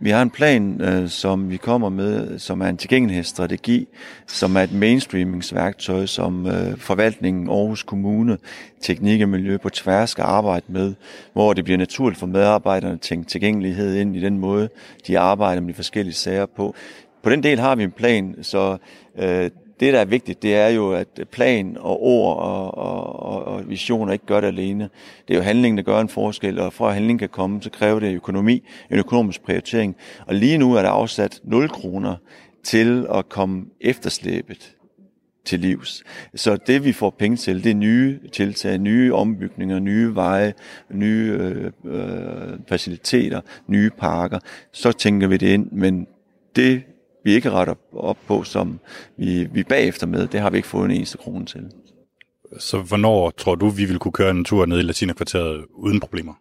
S5: Vi har en plan, øh, som vi kommer med, som er en tilgængelighedsstrategi, som er et mainstreamingsværktøj, som øh, forvaltningen Aarhus Kommune, teknik og miljø på tværs skal arbejde med, hvor det bliver naturligt for medarbejderne at tænke tilgængelighed ind i den måde, de arbejder med de forskellige sager på. På den del har vi en plan, så øh, det, der er vigtigt, det er jo, at plan og ord og, og, og, og visioner ikke gør det alene. Det er jo handlingen, der gør en forskel, og for at handling kan komme, så kræver det økonomi, en økonomisk prioritering. Og lige nu er der afsat 0 kroner til at komme efterslæbet til livs. Så det vi får penge til, det er nye tiltag, nye ombygninger, nye veje, nye øh, øh, faciliteter, nye parker. Så tænker vi det ind, men det vi ikke retter op på, som vi, vi bagefter med, det har vi ikke fået en eneste krone til.
S2: Så hvornår tror du, vi vil kunne køre en tur ned i Latinakvarteret uden problemer?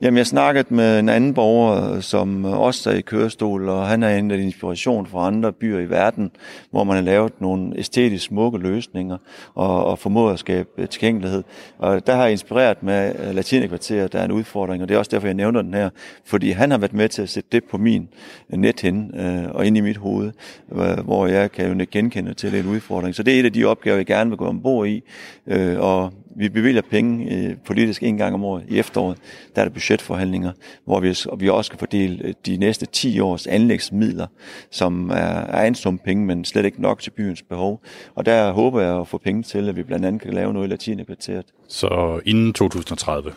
S5: Jamen, jeg snakket med en anden borger, som også er i kørestol, og han er en inspiration fra andre byer i verden, hvor man har lavet nogle æstetisk smukke løsninger og, og formået at skabe øh, tilgængelighed. Og der har jeg inspireret med øh, Latinekvarteret, der er en udfordring, og det er også derfor, jeg nævner den her, fordi han har været med til at sætte det på min øh, nethinde øh, og ind i mit hoved, hvor jeg kan jo genkende til en udfordring. Så det er et af de opgaver, jeg gerne vil gå ombord i, øh, og vi bevilger penge øh, politisk en gang om året i efteråret. Der er der budgetforhandlinger, hvor vi, og vi også skal fordele øh, de næste 10 års anlægsmidler, som er, er en sum penge, men slet ikke nok til byens behov. Og der håber jeg at få penge til, at vi blandt andet kan lave noget i latinekvarteret.
S2: Så inden 2030?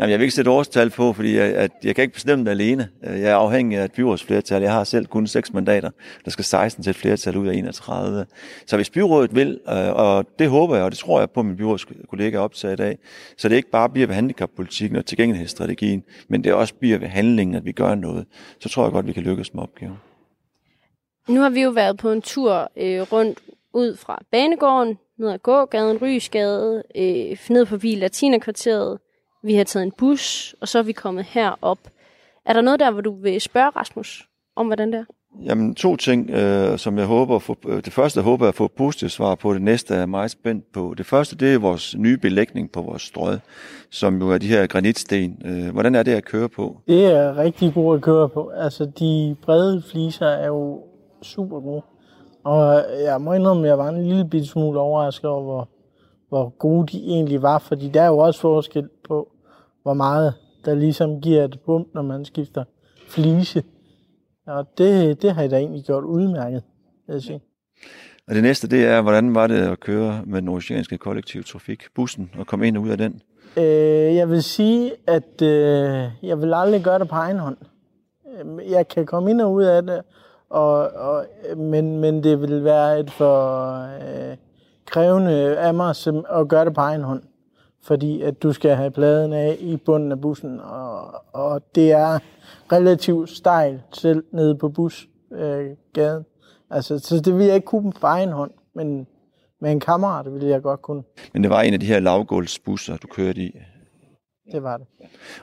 S5: Jamen, jeg vil ikke sætte årstal på, fordi jeg, at jeg kan ikke bestemme det alene. Jeg er afhængig af et byrådsflertal. Jeg har selv kun seks mandater. Der skal 16 til et flertal ud af 31. Så hvis byrådet vil, øh, og det håber jeg, og det tror jeg på, at min byrådskollega er optaget af, så det ikke bare bliver ved handicappolitikken og tilgængelighedsstrategien, men det også bliver ved handlingen, at vi gør noget, så tror jeg godt, vi kan lykkes med opgaven.
S3: Nu har vi jo været på en tur øh, rundt ud fra Banegården, ned ad gågaden, Rysgade, øh, ned på Vila Latinakvarteret, vi har taget en bus, og så er vi kommet herop. Er der noget der, hvor du vil spørge Rasmus om, hvordan det er?
S5: Jamen, to ting, øh, som jeg håber at få, øh, det første jeg håber at få positivt svar på, det næste er jeg meget spændt på. Det første, det er vores nye belægning på vores strød, som jo er de her granitsten. Øh, hvordan er det at køre på?
S4: Det er rigtig godt at køre på. Altså, de brede fliser er jo super gode. Og jeg må indrømme, at jeg var en lille smule overrasket over, hvor, hvor gode de egentlig var, fordi der er jo også forskel hvor meget der ligesom giver et bump, når man skifter flise. Og det, det har jeg da egentlig gjort udmærket, vil jeg sige.
S5: Og det næste, det er, hvordan var det at køre med den oceanske kollektiv trafik, bussen, og komme ind og ud af den?
S4: Øh, jeg vil sige, at øh, jeg vil aldrig gøre det på egen hånd. Øh, jeg kan komme ind og ud af det, og, og, men, men det vil være et for øh, krævende af mig at gøre det på egen hånd. Fordi at du skal have pladen af i bunden af bussen, og, og det er relativt stejl selv nede på busgaden. Øh, altså, så det vil jeg ikke kunne på egen hånd, men med en kammerat ville jeg godt kunne.
S5: Men det var en af de her lavgulvsbusser, du kørte i?
S4: Det var det.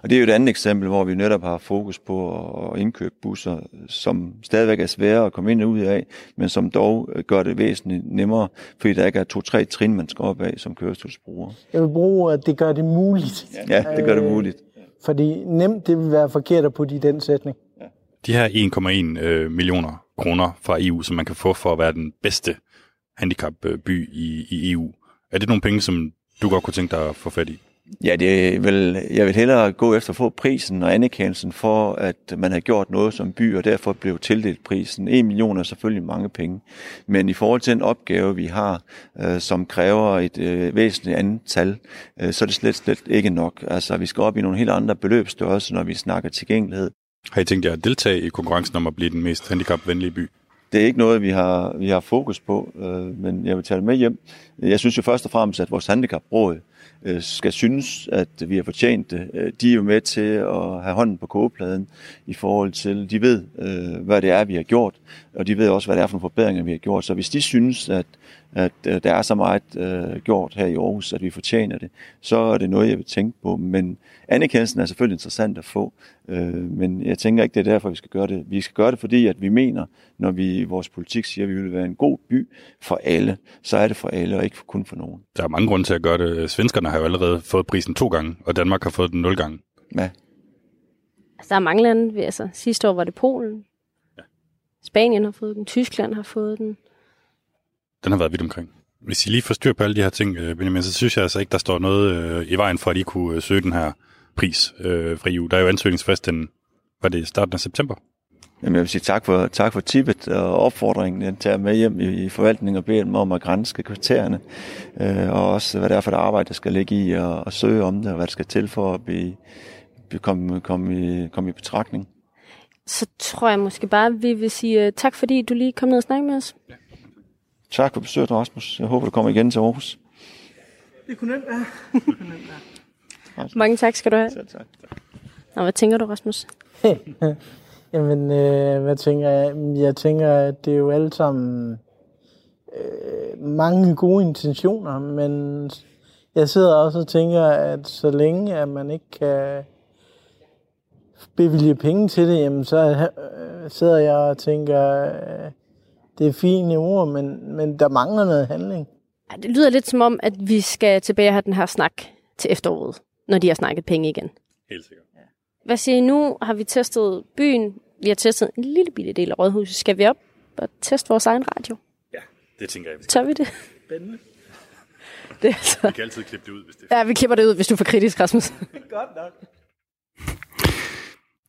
S5: Og det er jo et andet eksempel, hvor vi netop har fokus på at indkøbe busser, som stadigvæk er svære at komme ind og ud af, men som dog gør det væsentligt nemmere, fordi der ikke er to-tre trin, man skal op af som kørestolsbruger.
S4: Jeg vil bruge, at det gør det muligt.
S5: Ja, det gør det muligt.
S4: Fordi nemt, det vil være forkert at putte i den sætning.
S2: De her 1,1 øh, millioner kroner fra EU, som man kan få for at være den bedste handicapby i, i EU, er det nogle penge, som du godt kunne tænke dig at få fat i?
S5: Ja, det vil, jeg vil hellere gå efter at få prisen og anerkendelsen for, at man har gjort noget som by, og derfor blev tildelt prisen. 1 million er selvfølgelig mange penge, men i forhold til den opgave, vi har, øh, som kræver et øh, væsentligt antal, øh, så er det slet, slet ikke nok. Altså, vi skal op i nogle helt andre beløbsstørrelser, når vi snakker tilgængelighed.
S2: Har I tænkt jer at deltage i konkurrencen om at blive den mest handicapvenlige by?
S5: Det er ikke noget, vi har, vi har fokus på, øh, men jeg vil tage det med hjem. Jeg synes jo først og fremmest, at vores handicapråd, øh, skal synes, at vi har fortjent det. Øh, de er jo med til at have hånden på kogepladen i forhold til, de ved, øh, hvad det er, vi har gjort, og de ved også, hvad det er for nogle forbedringer, vi har gjort. Så hvis de synes, at, at øh, der er så meget øh, gjort her i Aarhus, at vi fortjener det, så er det noget, jeg vil tænke på. Men anerkendelsen er selvfølgelig interessant at få, øh, men jeg tænker ikke, det er derfor, vi skal gøre det. Vi skal gøre det, fordi at vi mener, når vi i vores politik siger, at vi vil være en god by for alle, så er det for alle, og ikke kun for nogen.
S2: Der er mange grunde til at gøre det. Svenskerne har jo allerede fået prisen to gange, og Danmark har fået den nul gange.
S5: Ja.
S3: Altså, der er mange lande. Altså, sidste år var det Polen. Ja. Spanien har fået den. Tyskland har fået den.
S2: Den har været vidt omkring. Hvis I lige får styr på alle de her ting, øh, Benjamin, så synes jeg altså ikke, der står noget øh, i vejen for, at I kunne øh, søge den her pris øh, fra EU. Der er jo ansøgningsfrist den, var det starten af september?
S5: Jamen, jeg vil sige tak for, tak for tippet og opfordringen. Jeg tager med hjem i, i forvaltningen og beder dem om at grænske kriterierne, øh, og også hvad det er for det arbejde, der skal ligge i at, at søge om det, og hvad der skal til for at blive, blive komme, komme, i, komme i betragtning.
S3: Så tror jeg måske bare, at vi vil sige uh, tak, fordi du lige kom ned og snakke med os. Ja.
S5: Tak for besøget, Rasmus. Jeg håber, du kommer igen til Aarhus.
S4: Det kunne nemt være. Det kunne nemt
S3: være. Mange tak skal du have.
S5: Selv tak.
S3: Nå, hvad tænker du, Rasmus?
S4: Jamen, øh, hvad tænker jeg? Jeg tænker, at det er jo alle sammen øh, mange gode intentioner, men jeg sidder også og tænker, at så længe at man ikke kan bevilge penge til det, jamen så øh, sidder jeg og tænker, øh, det er fine ord, men, men der mangler noget handling.
S3: Ja, det lyder lidt som om, at vi skal tilbage og have den her snak til efteråret, når de har snakket penge igen.
S2: Helt sikkert.
S3: Hvad siger I nu? Har vi testet byen? Vi har testet en lille bitte del af rådhuset. Skal vi op og teste vores egen radio?
S2: Ja, det tænker jeg.
S3: Tør vi det?
S4: Spændende.
S3: Det er altså...
S2: Vi kan altid klippe det ud, hvis det er
S3: Ja, vi klipper det ud, hvis du for kritisk, Rasmus.
S4: Godt nok.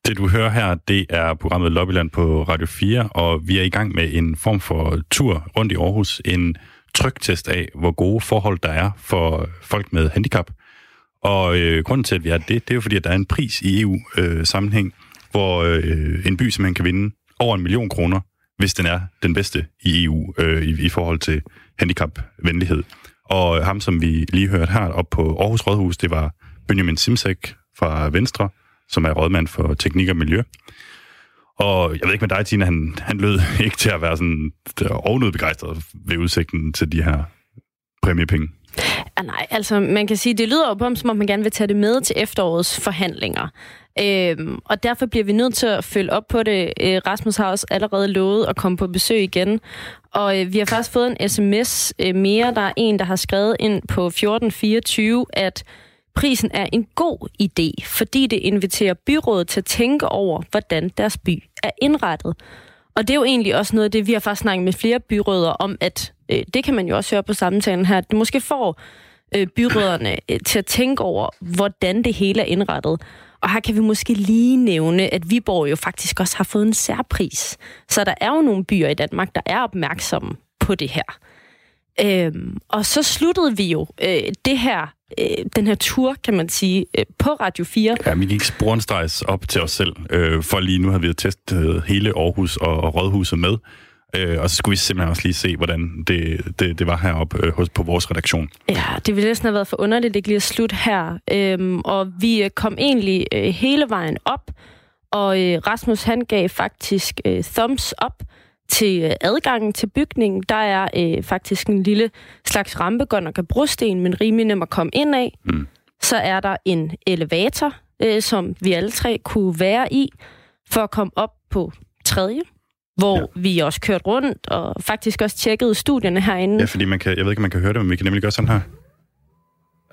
S2: Det du hører her, det er programmet Lobbyland på Radio 4, og vi er i gang med en form for tur rundt i Aarhus. En trygtest af, hvor gode forhold der er for folk med handicap. Og øh, grunden til, at vi er det, det er jo fordi, at der er en pris i EU-sammenhæng, øh, hvor øh, en by simpelthen kan vinde over en million kroner, hvis den er den bedste i EU øh, i, i forhold til handicapvenlighed. Og øh, ham, som vi lige hørte her op på Aarhus Rådhus, det var Benjamin Simsek fra Venstre, som er rådmand for teknik og miljø. Og jeg ved ikke med dig, Tina, han, han lød ikke til at være sådan øh, ovenud begejstret ved udsigten til de her præmiepenge.
S3: Ja, nej, altså man kan sige, det lyder jo på som om man gerne vil tage det med til efterårets forhandlinger. Øhm, og derfor bliver vi nødt til at følge op på det. Øh, Rasmus har også allerede lovet at komme på besøg igen. Og øh, vi har faktisk fået en sms øh, mere. Der er en, der har skrevet ind på 1424, at prisen er en god idé, fordi det inviterer byrådet til at tænke over, hvordan deres by er indrettet. Og det er jo egentlig også noget af det, vi har faktisk snakket med flere byråder om, at øh, det kan man jo også høre på samtalen her, at det måske får øh, byråderne øh, til at tænke over, hvordan det hele er indrettet. Og her kan vi måske lige nævne, at Viborg jo faktisk også har fået en særpris. Så der er jo nogle byer i Danmark, der er opmærksomme på det her. Øhm, og så sluttede vi jo øh, det her, øh, den her tur, kan man sige, øh, på Radio 4.
S2: Ja, vi gik sporenstrejs op til os selv, øh, for lige nu har vi testet hele Aarhus og, og Rådhuset med. Øh, og så skulle vi simpelthen også lige se, hvordan det, det, det var heroppe øh, hos, på vores redaktion.
S3: Ja, det ville næsten have været for underligt ikke lige at slutte her. Øhm, og vi øh, kom egentlig øh, hele vejen op, og øh, Rasmus han gav faktisk øh, thumbs up til øh, adgangen til bygningen. Der er øh, faktisk en lille slags rampe, godt nok af brosten, men rimelig nem at komme ind af.
S2: Mm.
S3: Så er der en elevator, øh, som vi alle tre kunne være i, for at komme op på tredje hvor ja. vi også kørte rundt og faktisk også tjekkede studierne herinde.
S2: Ja, fordi man kan, jeg ved ikke, om man kan høre det, men vi kan nemlig gøre sådan her.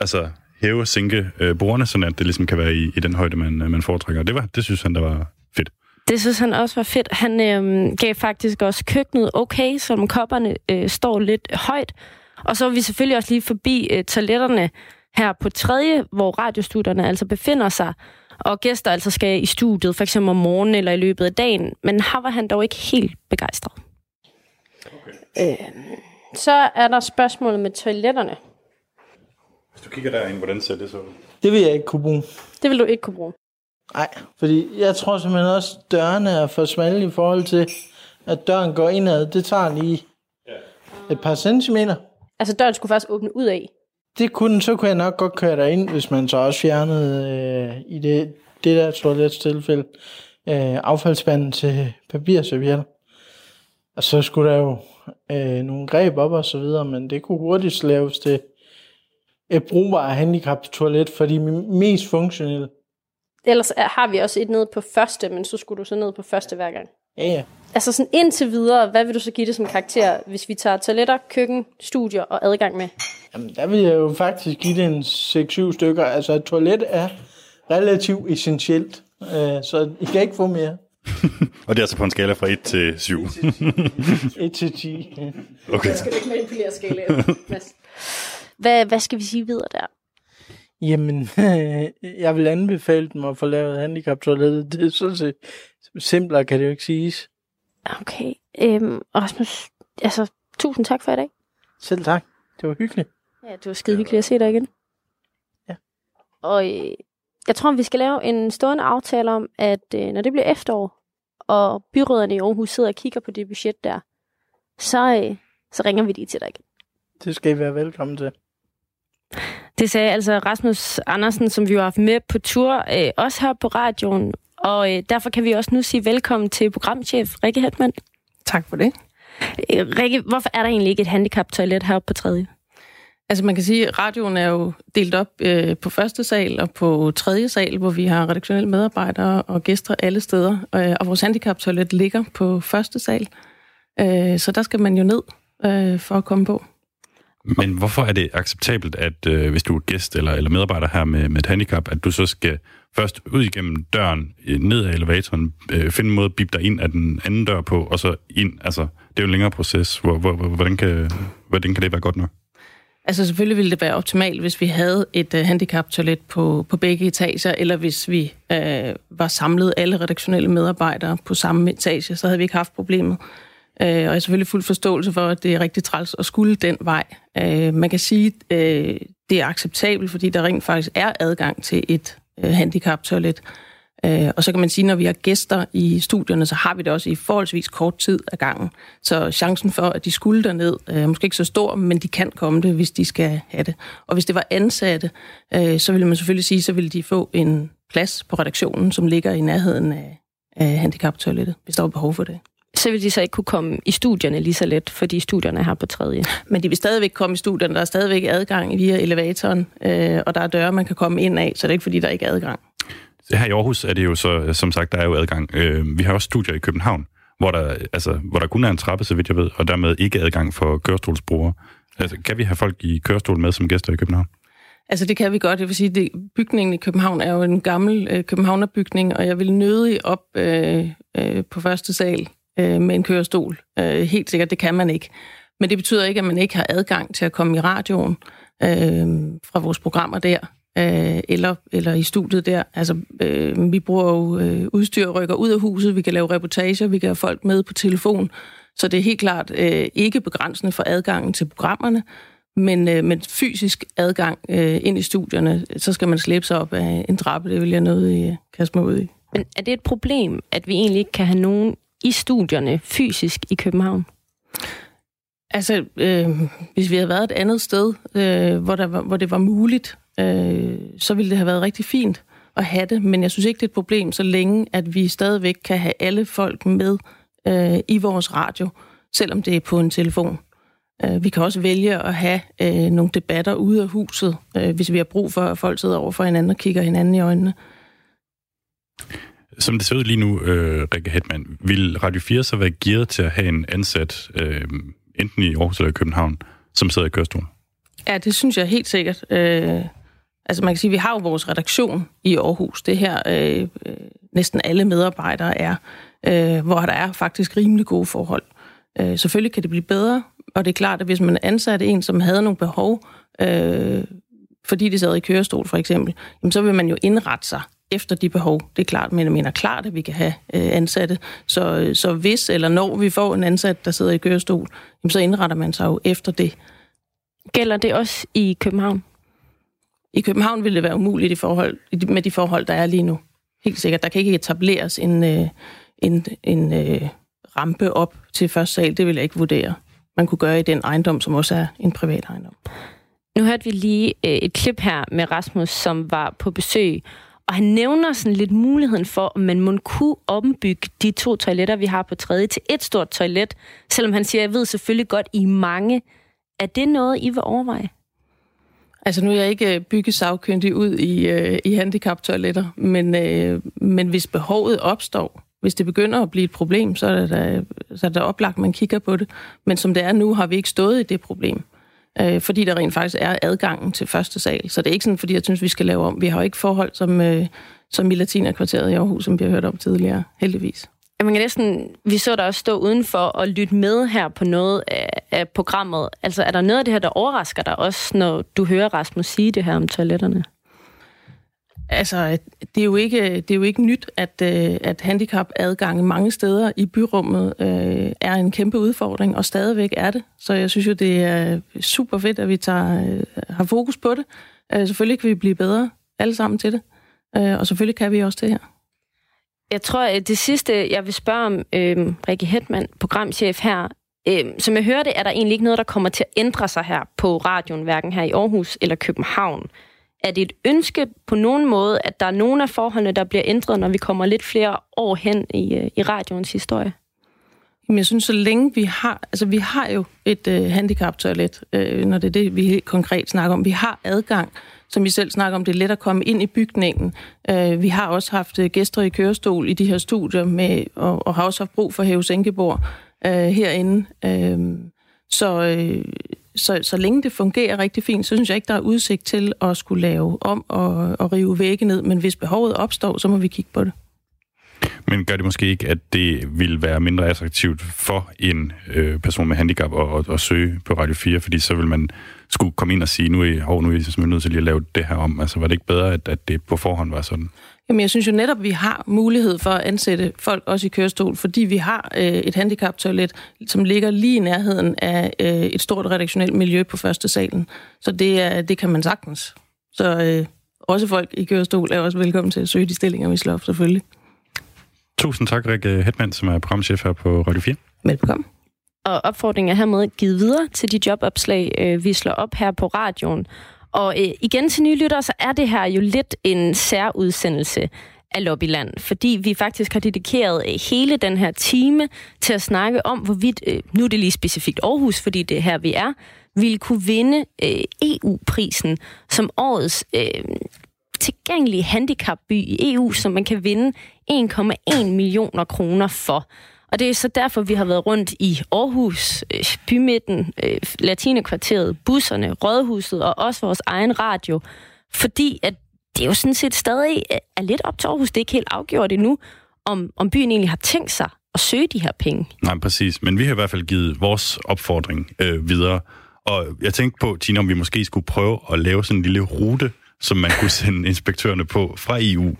S2: Altså hæve og sænke øh, bordene, sådan at det ligesom kan være i, i den højde, man, man foretrækker. Det, var, det synes han, der var.
S3: Det synes han også var fedt. Han øh, gav faktisk også køkkenet okay, som kopperne øh, står lidt højt. Og så var vi selvfølgelig også lige forbi øh, toiletterne her på tredje, hvor radiostudierne altså befinder sig og gæster altså skal i studiet, for eksempel om morgenen eller i løbet af dagen. Men her var han dog ikke helt begejstret. Okay. Øh, så er der spørgsmålet med toiletterne.
S2: Hvis du kigger derind, hvordan ser det så ud?
S4: Det vil jeg ikke kunne bruge.
S3: Det vil du ikke kunne bruge.
S4: Nej, fordi jeg tror simpelthen også, at dørene er for smalle i forhold til, at døren går indad. Det tager lige et par centimeter.
S3: Altså døren skulle faktisk åbne ud af.
S4: Det kunne, så kunne jeg nok godt køre derind, hvis man så også fjernede øh, i det, det der toilets tilfælde øh, affaldsspanden til papirservietter. Og så skulle der jo øh, nogle greb op og så videre, men det kunne hurtigt laves til et brugbart handicap-toilet for de mest funktionelle.
S3: Ellers er- har vi også et nede på første, men så skulle du så ned på første hver gang.
S4: Ja, ja.
S3: Altså sådan indtil videre, hvad vil du så give det som karakter, hvis vi tager toiletter, køkken, studier og adgang med?
S4: Jamen, der vil jeg jo faktisk give det en 6-7 stykker. Altså, et toilet er relativt essentielt, øh, så I kan ikke få mere.
S2: Og det er altså på en skala fra 1 til 7.
S4: 1 til 10.
S2: Okay.
S3: skal du ikke manipulere skalaen. hvad, hvad skal vi sige videre der?
S4: Jamen, jeg vil anbefale dem at få lavet handicaptoilettet. Det er sådan set simplere, kan det jo ikke siges.
S3: Okay. Øhm, Rasmus, altså, tusind tak for i dag.
S4: Selv tak. Det var hyggeligt.
S3: Ja, det var skide hyggeligt at se dig igen.
S4: Ja.
S3: Og øh, jeg tror, vi skal lave en stående aftale om, at øh, når det bliver efterår, og byråderne i Aarhus sidder og kigger på det budget der, så, øh, så ringer vi lige til dig igen.
S4: Det skal I være velkommen til.
S3: Det sagde altså Rasmus Andersen, som vi har haft med på tur, øh, også her på radioen. Og øh, derfor kan vi også nu sige velkommen til programchef Rikke Hetman.
S6: Tak for det.
S3: Øh, Rikke, hvorfor er der egentlig ikke et handicap-toilet heroppe på tredje?
S6: Altså man kan sige, at radioen er jo delt op øh, på første sal og på tredje sal, hvor vi har redaktionelle medarbejdere og gæster alle steder. Øh, og vores handicaptoilet ligger på første sal. Øh, så der skal man jo ned øh, for at komme på.
S2: Men hvorfor er det acceptabelt, at øh, hvis du er gæst eller, eller medarbejder her med, med et handicap, at du så skal først ud igennem døren, øh, ned af elevatoren, øh, finde en måde at bippe dig ind af den anden dør på, og så ind? Altså, det er jo en længere proces. Hvor, hvor, hvor, hvordan, kan, hvordan kan det være godt nok?
S6: Altså selvfølgelig ville det være optimalt, hvis vi havde et uh, handicaptoilet på, på begge etager, eller hvis vi uh, var samlet alle redaktionelle medarbejdere på samme etage, så havde vi ikke haft problemet. Øh, og jeg har selvfølgelig fuld forståelse for, at det er rigtig træls at skulle den vej. Øh, man kan sige, øh, det er acceptabelt, fordi der rent faktisk er adgang til et uh, handicaptoilet. Øh, og så kan man sige, når vi har gæster i studierne, så har vi det også i forholdsvis kort tid ad gangen. Så chancen for, at de skulle derned, er måske ikke så stor, men de kan komme det, hvis de skal have det. Og hvis det var ansatte, øh, så ville man selvfølgelig sige, så ville de få en plads på redaktionen, som ligger i nærheden af, af handicaptoilettet, hvis der var behov for det.
S3: Så vil de så ikke kunne komme i studierne lige så let, fordi studierne er her på tredje.
S6: Men de vil stadigvæk komme i studierne. Der er stadigvæk adgang via elevatoren, øh, og der er døre, man kan komme ind af, så det er ikke fordi, der ikke er adgang.
S2: Her i Aarhus er det jo så, som sagt, der er jo adgang. Øh, vi har også studier i København, hvor der, altså, hvor der kun er en trappe, så vidt jeg ved, og dermed ikke adgang for kørestolsbrugere. Altså, kan vi have folk i kørestol med som gæster i København?
S6: Altså det kan vi godt. Jeg vil sige, at bygningen i København er jo en gammel øh, københavnerbygning, og jeg vil nødig op øh, øh, på første sal øh, med en kørestol. Øh, helt sikkert, det kan man ikke. Men det betyder ikke, at man ikke har adgang til at komme i radioen øh, fra vores programmer der øh, eller, eller i studiet der. Altså, øh, vi bruger jo øh, udstyr og rykker ud af huset, vi kan lave reportager, vi kan have folk med på telefon, så det er helt klart øh, ikke begrænsende for adgangen til programmerne, men, øh, men fysisk adgang øh, ind i studierne, så skal man slæbe sig op af en trappe, det vil jeg noget i, øh, kaste mig ud i.
S3: Men er det et problem, at vi egentlig ikke kan have nogen i studierne fysisk i København?
S6: Altså, øh, hvis vi havde været et andet sted, øh, hvor, der var, hvor det var muligt, øh, så ville det have været rigtig fint at have det, men jeg synes ikke, det er et problem, så længe at vi stadigvæk kan have alle folk med øh, i vores radio, selvom det er på en telefon. Øh, vi kan også vælge at have øh, nogle debatter ude af huset, øh, hvis vi har brug for, at folk sidder over for hinanden og kigger hinanden i øjnene.
S2: Som det ser ud lige nu, øh, Rikke Hetman, vil Radio 4 så være gearet til at have en ansat, øh, enten i Aarhus eller i København, som sidder i kørestolen?
S6: Ja, det synes jeg helt sikkert. Øh, Altså man kan sige, at vi har jo vores redaktion i Aarhus. Det her øh, øh, næsten alle medarbejdere er, øh, hvor der er faktisk rimelig gode forhold. Øh, selvfølgelig kan det blive bedre, og det er klart, at hvis man ansatte en, som havde nogle behov, øh, fordi de sad i kørestol for eksempel, jamen, så vil man jo indrette sig efter de behov. Det er klart, men jeg mener klart, at vi kan have øh, ansatte. Så, så hvis eller når vi får en ansat, der sidder i kørestol, jamen, så indretter man sig jo efter det.
S3: Gælder det også i København?
S6: I København ville det være umuligt i forhold, med de forhold, der er lige nu. Helt sikkert. Der kan ikke etableres en, øh, en, en øh, rampe op til første sal. Det vil jeg ikke vurdere. Man kunne gøre i den ejendom, som også er en privat ejendom.
S3: Nu hørte vi lige øh, et klip her med Rasmus, som var på besøg, og han nævner sådan lidt muligheden for, om man må kunne ombygge de to toiletter, vi har på tredje, til et stort toilet, selvom han siger, jeg ved selvfølgelig godt, I mange. Er det noget, I vil overveje?
S6: Altså nu er jeg ikke øh, byggesagkyndig ud i, øh, i handicaptoiletter, men, øh, men hvis behovet opstår, hvis det begynder at blive et problem, så er det da, så er det oplagt, man kigger på det. Men som det er nu, har vi ikke stået i det problem. Øh, fordi der rent faktisk er adgangen til første sal. Så det er ikke sådan, fordi jeg synes, vi skal lave om. Vi har jo ikke forhold som, øh, som i Latinerkvarteret i Aarhus, som vi har hørt om tidligere, heldigvis
S3: man kan næsten, vi så der også stå udenfor og lytte med her på noget af, af programmet. Altså, er der noget af det her, der overrasker dig også, når du hører Rasmus sige det her om toiletterne?
S6: Altså, det er jo ikke, det er jo ikke nyt, at, øh, at handicap-adgang mange steder i byrummet øh, er en kæmpe udfordring, og stadigvæk er det. Så jeg synes jo, det er super fedt, at vi tager, øh, har fokus på det. Øh, selvfølgelig kan vi blive bedre alle sammen til det, øh, og selvfølgelig kan vi også det her.
S3: Jeg tror, at det sidste, jeg vil spørge om, øh, Rikke Hetman, programchef her, øh, som jeg hørte, er der egentlig ikke noget, der kommer til at ændre sig her på radioen, hverken her i Aarhus eller København. Er det et ønske på nogen måde, at der er nogle af forholdene, der bliver ændret, når vi kommer lidt flere år hen i, øh, i radioens historie?
S6: Jamen, jeg synes, så længe vi har... Altså, vi har jo et øh, handicaptoilet, øh, når det er det, vi helt konkret snakker om. Vi har adgang som vi selv snakker om, det er let at komme ind i bygningen. Øh, vi har også haft øh, gæster i kørestol i de her studier, med, og, og har også haft brug for Hæve sænkebord øh, herinde. Øh, så, øh, så, så længe det fungerer rigtig fint, så synes jeg ikke, der er udsigt til at skulle lave om og, og rive vægge ned. Men hvis behovet opstår, så må vi kigge på det.
S2: Men gør det måske ikke, at det vil være mindre attraktivt for en øh, person med handicap at, at, at søge på Radio 4, fordi så vil man skulle komme ind og sige, nu er I, hov, nu er I simpelthen nødt til lige at lave det her om. Altså var det ikke bedre, at, at det på forhånd var sådan?
S6: Jamen, jeg synes jo netop, at vi har mulighed for at ansætte folk også i kørestol, fordi vi har øh, et handicaptoilet, som ligger lige i nærheden af øh, et stort redaktionelt miljø på første salen. Så det, er, det kan man sagtens. Så øh, også folk i kørestol er også velkommen til at søge de stillinger, vi slår op, selvfølgelig.
S2: Tusind tak, Rikke Hetman, som er programchef her på Radio 4.
S6: Velkommen.
S3: Og opfordringen er hermed givet videre til de jobopslag, øh, vi slår op her på radioen. Og øh, igen til nye lyttere, så er det her jo lidt en særudsendelse af Lobbyland, fordi vi faktisk har dedikeret øh, hele den her time til at snakke om, hvorvidt, øh, nu er det lige specifikt Aarhus, fordi det er her, vi er, ville kunne vinde øh, EU-prisen som årets øh, tilgængelige handicapby i EU, som man kan vinde 1,1 millioner kroner for. Og det er så derfor, vi har været rundt i Aarhus, øh, bymidten, øh, latinekvarteret, busserne, rådhuset og også vores egen radio. Fordi at det jo sådan set stadig øh, er lidt op til Aarhus. Det er ikke helt afgjort endnu, om, om byen egentlig har tænkt sig at søge de her penge.
S2: Nej, præcis. Men vi har i hvert fald givet vores opfordring øh, videre. Og jeg tænkte på, Tina, om vi måske skulle prøve at lave sådan en lille rute, som man kunne sende inspektørerne på fra EU,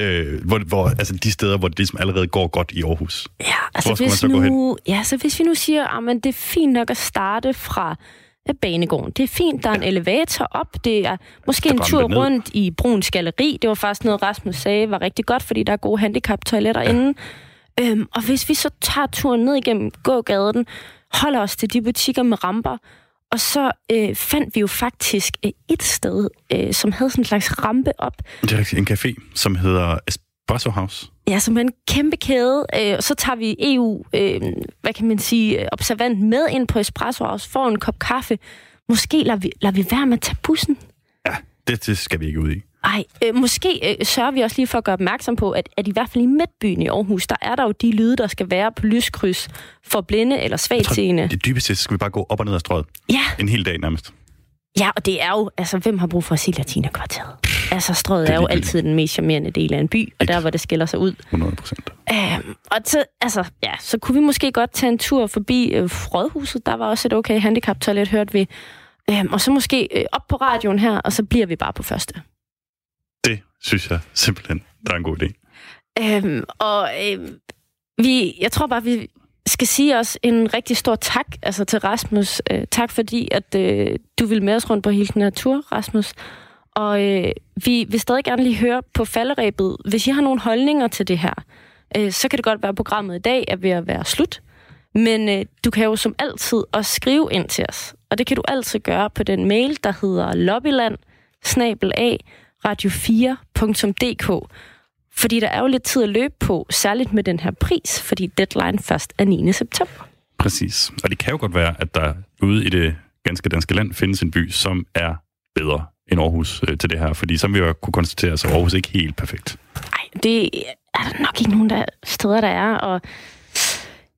S2: øh, hvor, hvor, altså de steder, hvor det ligesom allerede går godt i Aarhus.
S3: Ja, altså
S2: hvor
S3: hvis
S2: man så
S3: nu, ja, så hvis vi nu siger, at det er fint nok at starte fra banegården. Det er fint, der er en elevator op. Det er måske en
S2: rampe
S3: tur
S2: ned.
S3: rundt i Bruns Galeri. Det var faktisk noget, Rasmus sagde var rigtig godt, fordi der er gode handicap-toiletter ja. inde. Øhm, og hvis vi så tager turen ned igennem gågaden, holder os til de butikker med ramper, og så øh, fandt vi jo faktisk øh, et sted, øh, som havde sådan en slags rampe op,
S2: Det er rigtigt. En café, som hedder Espresso House.
S3: Ja, som er en kæmpe kæde. Øh, og så tager vi EU, øh, hvad kan man sige, observant med ind på Espresso House, får en kop kaffe. Måske lader vi, lader vi være med at tage bussen.
S2: Ja, det, det skal vi ikke ud i.
S3: Ej, øh, måske øh, sørger vi også lige for at gøre opmærksom på, at, at i hvert fald i midtbyen i Aarhus, der er der jo de lyde, der skal være på lyskryds for blinde eller svagtseende.
S2: Det dybeste skal vi bare gå op og ned ad strøget.
S3: Ja,
S2: En hel dag nærmest.
S3: ja, og det er jo, altså hvem har brug for at sige latinakvarteret? Altså strøget
S2: er
S3: er jo altid den mest charmerende del af en by, og der hvor det skiller sig ud.
S2: 100 procent.
S3: Øhm, og så, altså, ja, så kunne vi måske godt tage en tur forbi øh, Rådhuset. Der var også et okay handicap-toilet, hørte vi. Øhm, og så måske øh, op på radioen her, og så bliver vi bare på første.
S2: Synes jeg simpelthen, der er en god idé.
S3: Øhm, og øhm, vi, jeg tror bare, vi skal sige også en rigtig stor tak altså til Rasmus. Øh, tak fordi, at øh, du vil med os rundt på hele den her tur, Rasmus. Og øh, vi vil stadig gerne lige høre på falderæbet. Hvis I har nogle holdninger til det her, øh, så kan det godt være, at programmet i dag er ved at være slut. Men øh, du kan jo som altid også skrive ind til os. Og det kan du altid gøre på den mail, der hedder lobbyland radio4.dk. Fordi der er jo lidt tid at løbe på, særligt med den her pris, fordi deadline først er 9. september.
S2: Præcis. Og det kan jo godt være, at der ude i det ganske danske land findes en by, som er bedre end Aarhus øh, til det her. Fordi som vi jo kunne konstatere, så er Aarhus ikke helt perfekt.
S3: Nej, det er der nok ikke nogen der steder, der er. Og,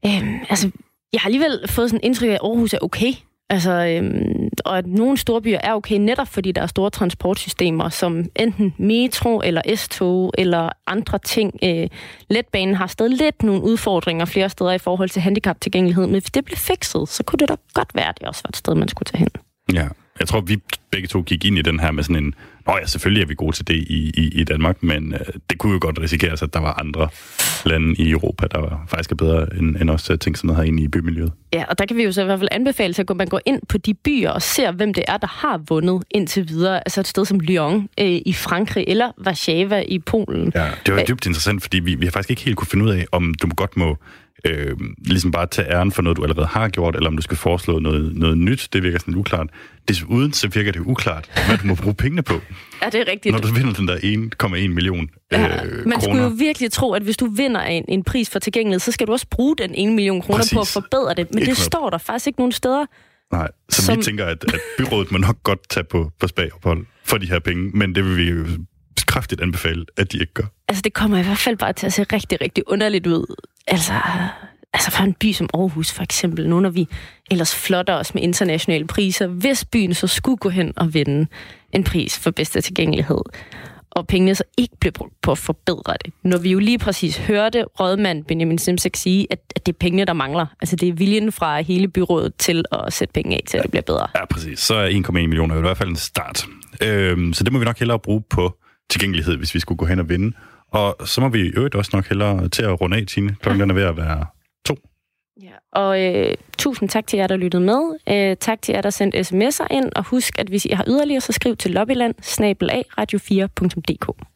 S3: øhm, altså, jeg har alligevel fået sådan indtryk af, at Aarhus er okay. Altså, øhm, og at nogle store byer er okay, netop fordi der er store transportsystemer, som enten metro eller S-tog eller andre ting. Øh, letbanen har stadig lidt nogle udfordringer flere steder i forhold til handicaptilgængelighed, men hvis det blev fikset, så kunne det da godt være, at det også var et sted, man skulle tage hen.
S2: Ja. Jeg tror, vi begge to gik ind i den her med sådan en, Nå ja, selvfølgelig er vi gode til det i, i, i Danmark, men øh, det kunne jo godt risikeres, at der var andre lande i Europa, der var faktisk er bedre end, end os til at tænke sådan noget herinde i bymiljøet.
S3: Ja, og der kan vi jo så i hvert fald anbefale til, at man går ind på de byer og ser, hvem det er, der har vundet indtil videre. Altså et sted som Lyon øh, i Frankrig eller Warszawa i Polen.
S2: Ja. Det var dybt interessant, fordi vi, vi har faktisk ikke helt kunne finde ud af, om du godt må øh, ligesom bare tage æren for noget, du allerede har gjort, eller om du skal foreslå noget, noget nyt. Det virker sådan lidt uklart. Desuden så virker det uklart, hvad du må bruge pengene på,
S3: Ja, det er rigtigt.
S2: når du vinder den der 1,1 million øh,
S3: Ja, man skulle jo virkelig tro, at hvis du vinder en, en pris for tilgængelighed, så skal du også bruge den 1 million kroner
S2: Præcis.
S3: på at forbedre det. Men det
S2: 100.
S3: står der faktisk ikke nogen steder.
S2: Nej, så
S3: Som-
S2: vi tænker, at, at byrådet må nok godt tage på, på spagophold for de her penge, men det vil vi jo kraftigt anbefale, at de ikke gør.
S3: Altså, det kommer i hvert fald bare til at se rigtig, rigtig underligt ud. Altså, altså for en by som Aarhus for eksempel, nu når vi ellers flotter os med internationale priser, hvis byen så skulle gå hen og vinde en pris for bedste tilgængelighed. og pengene så ikke blev brugt på at forbedre det. Når vi jo lige præcis hørte rådmand Benjamin Simsek sige, at, at det er pengene, der mangler. Altså det er viljen fra hele byrådet til at sætte penge af til, at det bliver bedre.
S2: Ja, præcis. Så er 1,1 millioner i hvert fald en start. Øhm, så det må vi nok hellere bruge på tilgængelighed, hvis vi skulle gå hen og vinde. Og så må vi i øvrigt også nok hellere til at runde af, Tine. Klokken er ved at være to.
S3: Ja. Og øh, tusind tak til jer, der lyttede med. Øh, tak til jer, der sendte sms'er ind. Og husk, at hvis I har yderligere, så skriv til lobbyland radio4.dk.